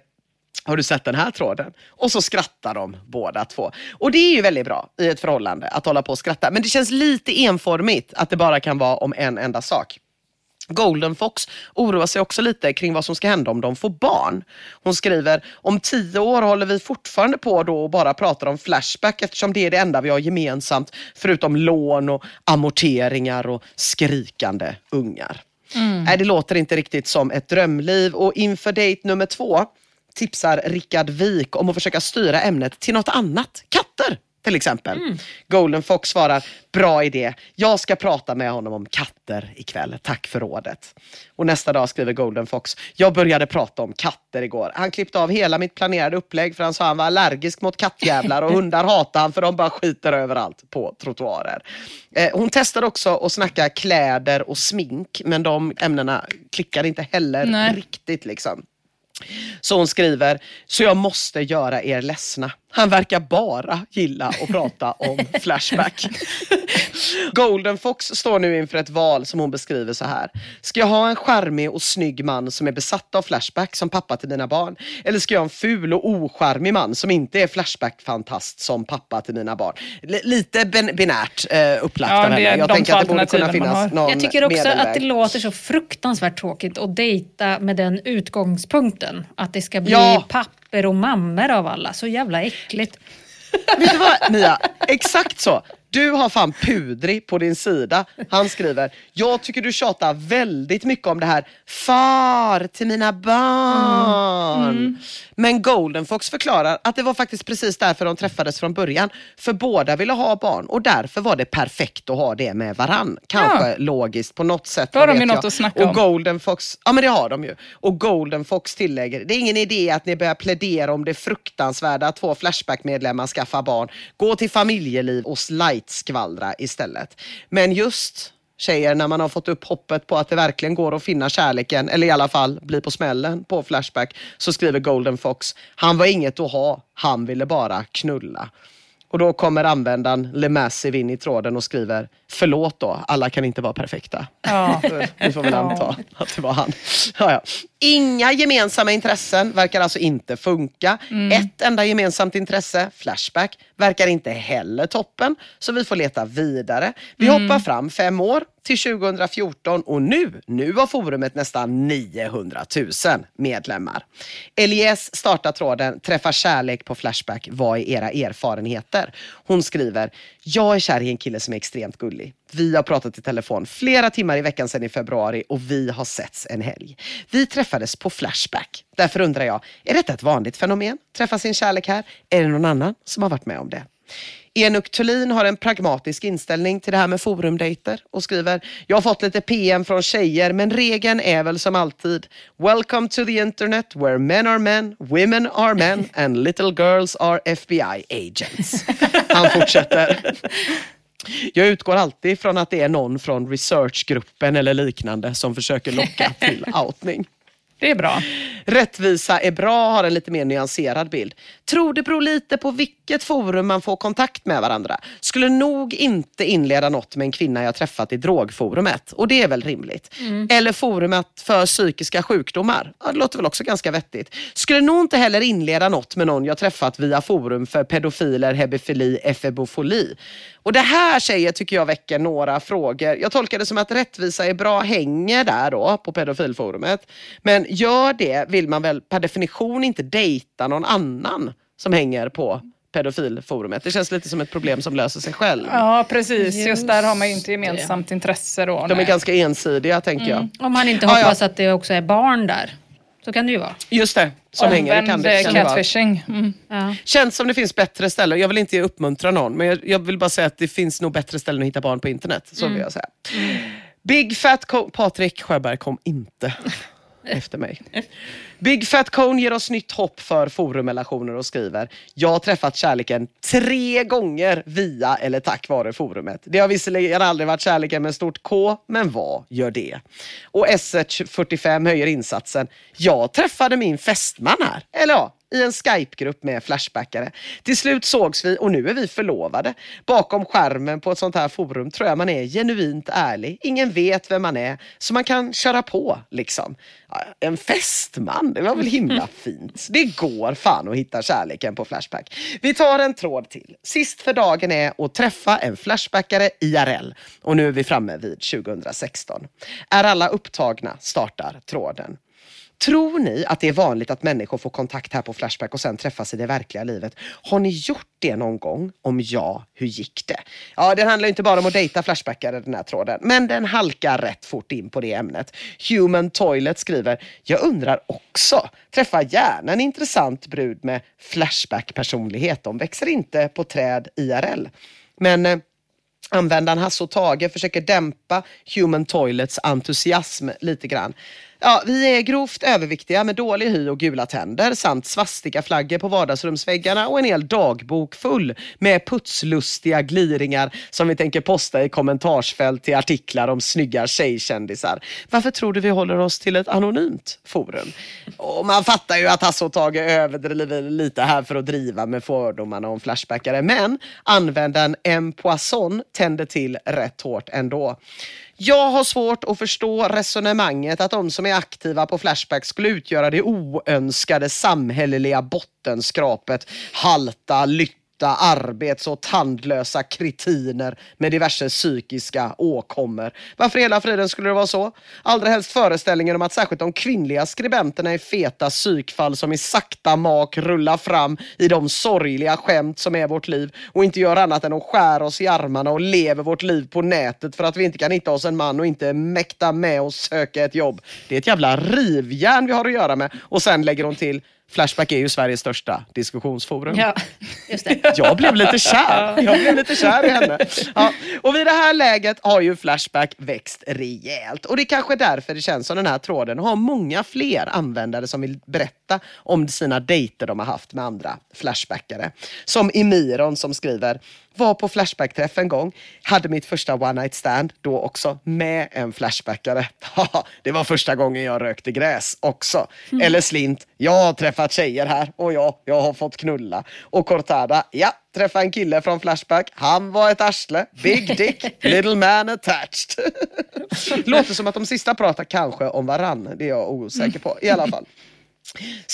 har du sett den här tråden? Och så skrattar de båda två. Och det är ju väldigt bra i ett förhållande att hålla på och skratta. Men det känns lite enformigt att det bara kan vara om en enda sak. Golden Fox oroar sig också lite kring vad som ska hända om de får barn. Hon skriver, om tio år håller vi fortfarande på då och bara pratar om Flashback eftersom det är det enda vi har gemensamt förutom lån och amorteringar och skrikande ungar. Mm. Nej, det låter inte riktigt som ett drömliv och inför dejt nummer två tipsar Rickard Wik om att försöka styra ämnet till något annat. Katter! Till exempel. Mm. Golden Fox svarar, bra idé. Jag ska prata med honom om katter ikväll. Tack för rådet. Och nästa dag skriver Golden Fox, jag började prata om katter igår. Han klippte av hela mitt planerade upplägg för han sa han var allergisk mot kattjävlar och hundar hatar han för de bara skiter överallt på trottoarer. Eh, hon testade också att snacka kläder och smink men de ämnena klickade inte heller Nej. riktigt. liksom. Så hon skriver, så jag måste göra er ledsna. Han verkar bara gilla att prata om Flashback. Golden Fox står nu inför ett val som hon beskriver så här. Ska jag ha en charmig och snygg man som är besatt av Flashback som pappa till mina barn? Eller ska jag ha en ful och ocharmig man som inte är Flashback-fantast som pappa till mina barn? L lite binärt eh, upplagt ja, av henne. Jag tänker att det borde kunna finnas någon Jag tycker också medelväg. att det låter så fruktansvärt tråkigt att dejta med den utgångspunkten. Att det ska bli ja papper och mammor av alla. Så jävla äckligt. Vet du vad Mia? Exakt så. Du har fan Pudri på din sida. Han skriver, jag tycker du tjatar väldigt mycket om det här. Far till mina barn. Mm. Mm. Men Golden Fox förklarar att det var faktiskt precis därför de träffades från början. För båda ville ha barn och därför var det perfekt att ha det med varann. Kanske ja. logiskt på något sätt. Då har de ju något att snacka och om. Golden Fox, ja men det har de ju. Och Golden Fox tillägger, det är ingen idé att ni börjar plädera om det fruktansvärda att två Flashback-medlemmar skaffar barn. Gå till familjeliv och light-skvallra istället. Men just tjejer när man har fått upp hoppet på att det verkligen går att finna kärleken, eller i alla fall bli på smällen på Flashback, så skriver Golden Fox, han var inget att ha, han ville bara knulla. Och då kommer användaren LeMassive in i tråden och skriver, förlåt då, alla kan inte vara perfekta. Ja. Vi får väl anta att det var han. Ja, ja. Inga gemensamma intressen verkar alltså inte funka. Mm. Ett enda gemensamt intresse, Flashback, verkar inte heller toppen. Så vi får leta vidare. Vi mm. hoppar fram fem år till 2014 och nu, nu har forumet nästan 900 000 medlemmar. Elias startar tråden Träffa kärlek på Flashback, vad är era erfarenheter? Hon skriver, jag är kär i en kille som är extremt gullig. Vi har pratat i telefon flera timmar i veckan sedan i februari och vi har setts en helg. Vi träffades på Flashback. Därför undrar jag, är detta ett vanligt fenomen? Träffa sin kärlek här? Är det någon annan som har varit med om det? Enuk Thulin har en pragmatisk inställning till det här med forumdejter och skriver Jag har fått lite PM från tjejer men regeln är väl som alltid Welcome to the internet where men are men, women are men and little girls are FBI agents. Han fortsätter. Jag utgår alltid från att det är någon från researchgruppen eller liknande som försöker locka till outning. Det är bra. Rättvisa är bra, har en lite mer nyanserad bild. Tror det beror lite på vilket forum man får kontakt med varandra. Skulle nog inte inleda något med en kvinna jag träffat i drogforumet. Och det är väl rimligt. Mm. Eller forumet för psykiska sjukdomar. Ja, det låter väl också ganska vettigt. Skulle nog inte heller inleda något med någon jag träffat via forum för pedofiler, hebefili, efebofili. Och det här tjejer tycker jag väcker några frågor. Jag tolkar det som att rättvisa är bra hänger där då på pedofilforumet. Men gör det vill man väl per definition inte dejta någon annan som hänger på pedofilforumet. Det känns lite som ett problem som löser sig själv. Ja precis, just, just där har man ju inte gemensamt det. intresse då. De nej. är ganska ensidiga tänker mm. jag. Om man inte hoppas ja, ja. att det också är barn där. Så kan det ju vara. Just det, som Omvänd hänger. Kan det, kan catfishing. Mm. Ja. Känns som det finns bättre ställen. Jag vill inte uppmuntra någon, men jag, jag, vill bara säga att det finns nog bättre ställen att hitta barn på internet. Så mm. vill jag säga. Mm. Big Fat Patrik Sjöberg kom inte efter mig. Big Fat Cone ger oss nytt hopp för forumrelationer och skriver Jag har träffat kärleken tre gånger via eller tack vare forumet. Det har visserligen aldrig varit kärleken med stort K, men vad gör det? Och SH45 höjer insatsen Jag träffade min fästman här. Eller ja, i en Skype-grupp med Flashbackare. Till slut sågs vi och nu är vi förlovade. Bakom skärmen på ett sånt här forum tror jag man är genuint ärlig. Ingen vet vem man är, så man kan köra på liksom. En fästman, det var väl himla fint. Det går fan att hitta kärleken på Flashback. Vi tar en tråd till. Sist för dagen är att träffa en Flashbackare IRL. Och nu är vi framme vid 2016. Är alla upptagna startar tråden. Tror ni att det är vanligt att människor får kontakt här på Flashback och sen träffas i det verkliga livet? Har ni gjort det någon gång? Om ja, hur gick det? Ja, den handlar inte bara om att dejta Flashbackare den här tråden, men den halkar rätt fort in på det ämnet. Human Toilet skriver, jag undrar också, träffa gärna en intressant brud med Flashback-personlighet. De växer inte på träd IRL. Men eh, användaren Hasse och Tage försöker dämpa Human Toilets entusiasm lite grann. Ja, vi är grovt överviktiga med dålig hy och gula tänder samt svastikaflaggor på vardagsrumsväggarna och en hel dagbok full med putslustiga gliringar som vi tänker posta i kommentarsfält till artiklar om snygga tjejkändisar. Varför tror du vi håller oss till ett anonymt forum? Och man fattar ju att Hasse och Tage överdriver lite här för att driva med fördomarna om Flashbackare, men användaren M. Poisson tänder till rätt hårt ändå. Jag har svårt att förstå resonemanget att de som är aktiva på Flashback skulle utgöra det oönskade samhälleliga bottenskrapet, halta, lycka trötta, arbets och tandlösa kritiner med diverse psykiska åkommor. Varför i hela friden skulle det vara så? Allra helst föreställningen om att särskilt de kvinnliga skribenterna är feta psykfall som i sakta mak rullar fram i de sorgliga skämt som är vårt liv och inte gör annat än att skära oss i armarna och lever vårt liv på nätet för att vi inte kan hitta oss en man och inte mäkta med och söka ett jobb. Det är ett jävla rivjärn vi har att göra med. Och sen lägger hon till Flashback är ju Sveriges största diskussionsforum. Ja, just det. Jag blev lite kär. Jag blev lite kär i henne. Ja. Och vid det här läget har ju Flashback växt rejält. Och det är kanske därför det känns som den här tråden har många fler användare som vill berätta om sina dejter de har haft med andra Flashbackare. Som Emiron som skriver var på Flashback-träff en gång, hade mitt första one night stand, då också med en Flashbackare. det var första gången jag rökte gräs också. Mm. Eller Slint, jag har träffat tjejer här och ja, jag har fått knulla. Och Cortada, ja, träffade en kille från Flashback. Han var ett arsle. Big dick, little man attached. Låter som att de sista pratar kanske om varann. Det är jag osäker på i alla fall.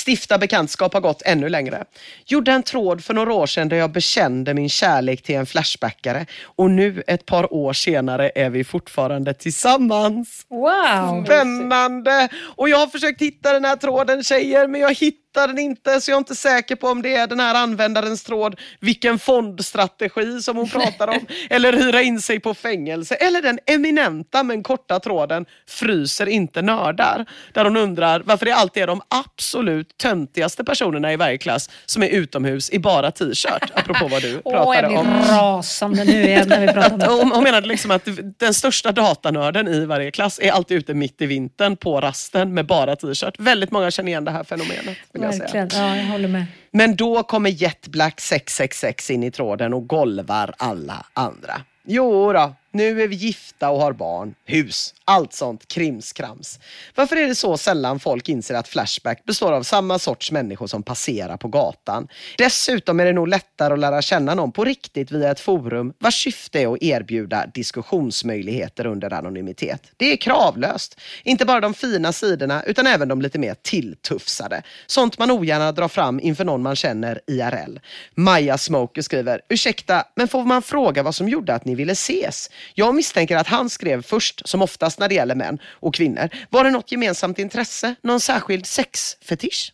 Stifta bekantskap har gått ännu längre. Gjorde en tråd för några år sedan där jag bekände min kärlek till en Flashbackare och nu ett par år senare är vi fortfarande tillsammans. Wow! Spännande! Och jag har försökt hitta den här tråden tjejer men jag hittar hittar den inte så jag är inte säker på om det är den här användarens tråd, vilken fondstrategi som hon pratar om, eller hyra in sig på fängelse, eller den eminenta men korta tråden fryser inte nördar. Där hon undrar varför det alltid är de absolut töntigaste personerna i varje klass som är utomhus i bara t-shirt. Apropå vad du pratade om. jag blir rasande nu igen när vi pratar om det. Hon menade liksom att den största datanörden i varje klass är alltid ute mitt i vintern på rasten med bara t-shirt. Väldigt många känner igen det här fenomenet jag Verkligen. säga. Ja, jag håller med. Men då kommer Jetblack 666 in i tråden och golvar alla andra. Jo då, nu är vi gifta och har barn, hus, allt sånt krimskrams. Varför är det så sällan folk inser att Flashback består av samma sorts människor som passerar på gatan? Dessutom är det nog lättare att lära känna någon på riktigt via ett forum vars syfte är att erbjuda diskussionsmöjligheter under anonymitet. Det är kravlöst. Inte bara de fina sidorna utan även de lite mer tilltufsade. Sånt man ogärna drar fram inför någon man känner IRL. Maja Smoker skriver, ursäkta, men får man fråga vad som gjorde att ni ville ses? Jag misstänker att han skrev först, som oftast när det gäller män och kvinnor. Var det något gemensamt intresse? Någon särskild sexfetisch?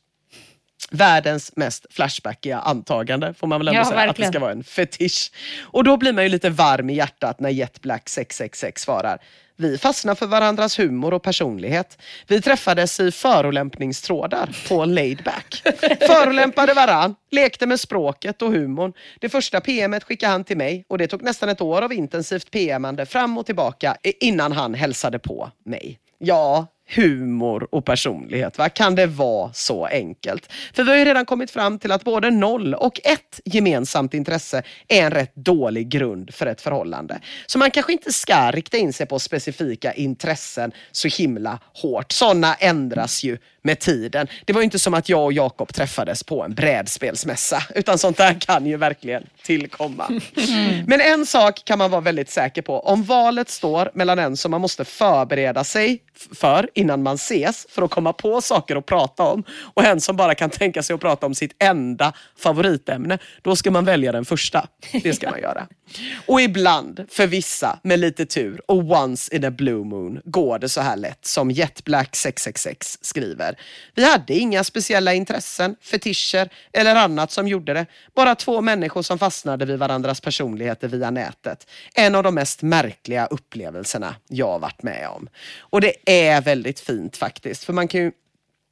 världens mest flashbackiga antagande får man väl ändå ja, säga. Verkligen. Att det ska vara en fetisch. Och då blir man ju lite varm i hjärtat när Jetblack 666 svarar. Vi fastnade för varandras humor och personlighet. Vi träffades i förolämpningstrådar på laidback. Förolämpade varann, lekte med språket och humorn. Det första PMet skickade han till mig och det tog nästan ett år av intensivt PMande fram och tillbaka innan han hälsade på mig. Ja, humor och personlighet. Va? Kan det vara så enkelt? För vi har ju redan kommit fram till att både noll och ett gemensamt intresse är en rätt dålig grund för ett förhållande. Så man kanske inte ska rikta in sig på specifika intressen så himla hårt. Sådana ändras ju med tiden. Det var inte som att jag och Jakob träffades på en brädspelsmässa, utan sånt där kan ju verkligen tillkomma. Mm. Men en sak kan man vara väldigt säker på. Om valet står mellan en som man måste förbereda sig för innan man ses för att komma på saker att prata om och en som bara kan tänka sig att prata om sitt enda favoritämne, då ska man välja den första. Det ska man göra. Och ibland, för vissa, med lite tur och once in a blue moon, går det så här lätt som Jetblack 666 skriver. Vi hade inga speciella intressen, fetischer eller annat som gjorde det. Bara två människor som fastnade vid varandras personligheter via nätet. En av de mest märkliga upplevelserna jag varit med om. Och det är väldigt fint faktiskt, för man kan ju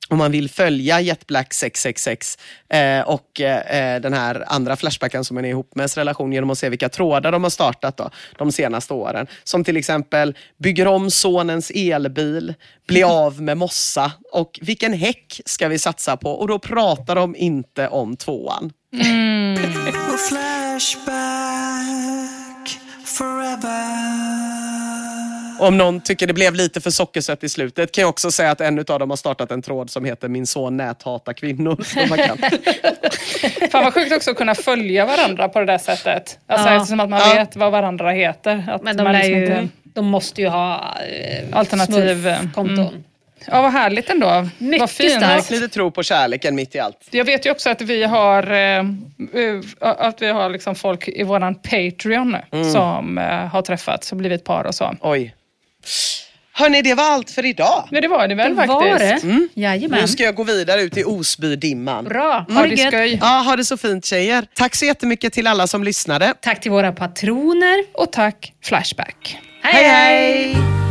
om man vill följa Jetblack 666 eh, och eh, den här andra Flashbacken som man är ihop med relation genom att se vilka trådar de har startat då, de senaste åren. Som till exempel bygger om sonens elbil, blir av med mossa och vilken häck ska vi satsa på? Och då pratar de inte om tvåan. Mm. flashback forever om någon tycker det blev lite för sockersött i slutet kan jag också säga att en av dem har startat en tråd som heter Min son näthatar kvinnor. Fan vad sjukt också att kunna följa varandra på det där sättet. Alltså ja. Eftersom att man ja. vet vad varandra heter. Att Men de, man liksom ju, inte... de måste ju ha eh, alternativ konton. Mm. Ja, vad härligt ändå. Mycket vad fint. Starkt. Lite tro på kärleken mitt i allt. Jag vet ju också att vi har, eh, eh att vi har liksom folk i våran Patreon mm. som eh, har träffats och blivit par och så. Oj. Hörni, det var allt för idag. Ja, det var det väl det faktiskt. Var det. Mm. Jajamän. Nu ska jag gå vidare ut i Osbydimman. Bra, ha mm. det Ja, ha det så fint tjejer. Tack så jättemycket till alla som lyssnade. Tack till våra patroner. Och tack Flashback. hej! hej. hej.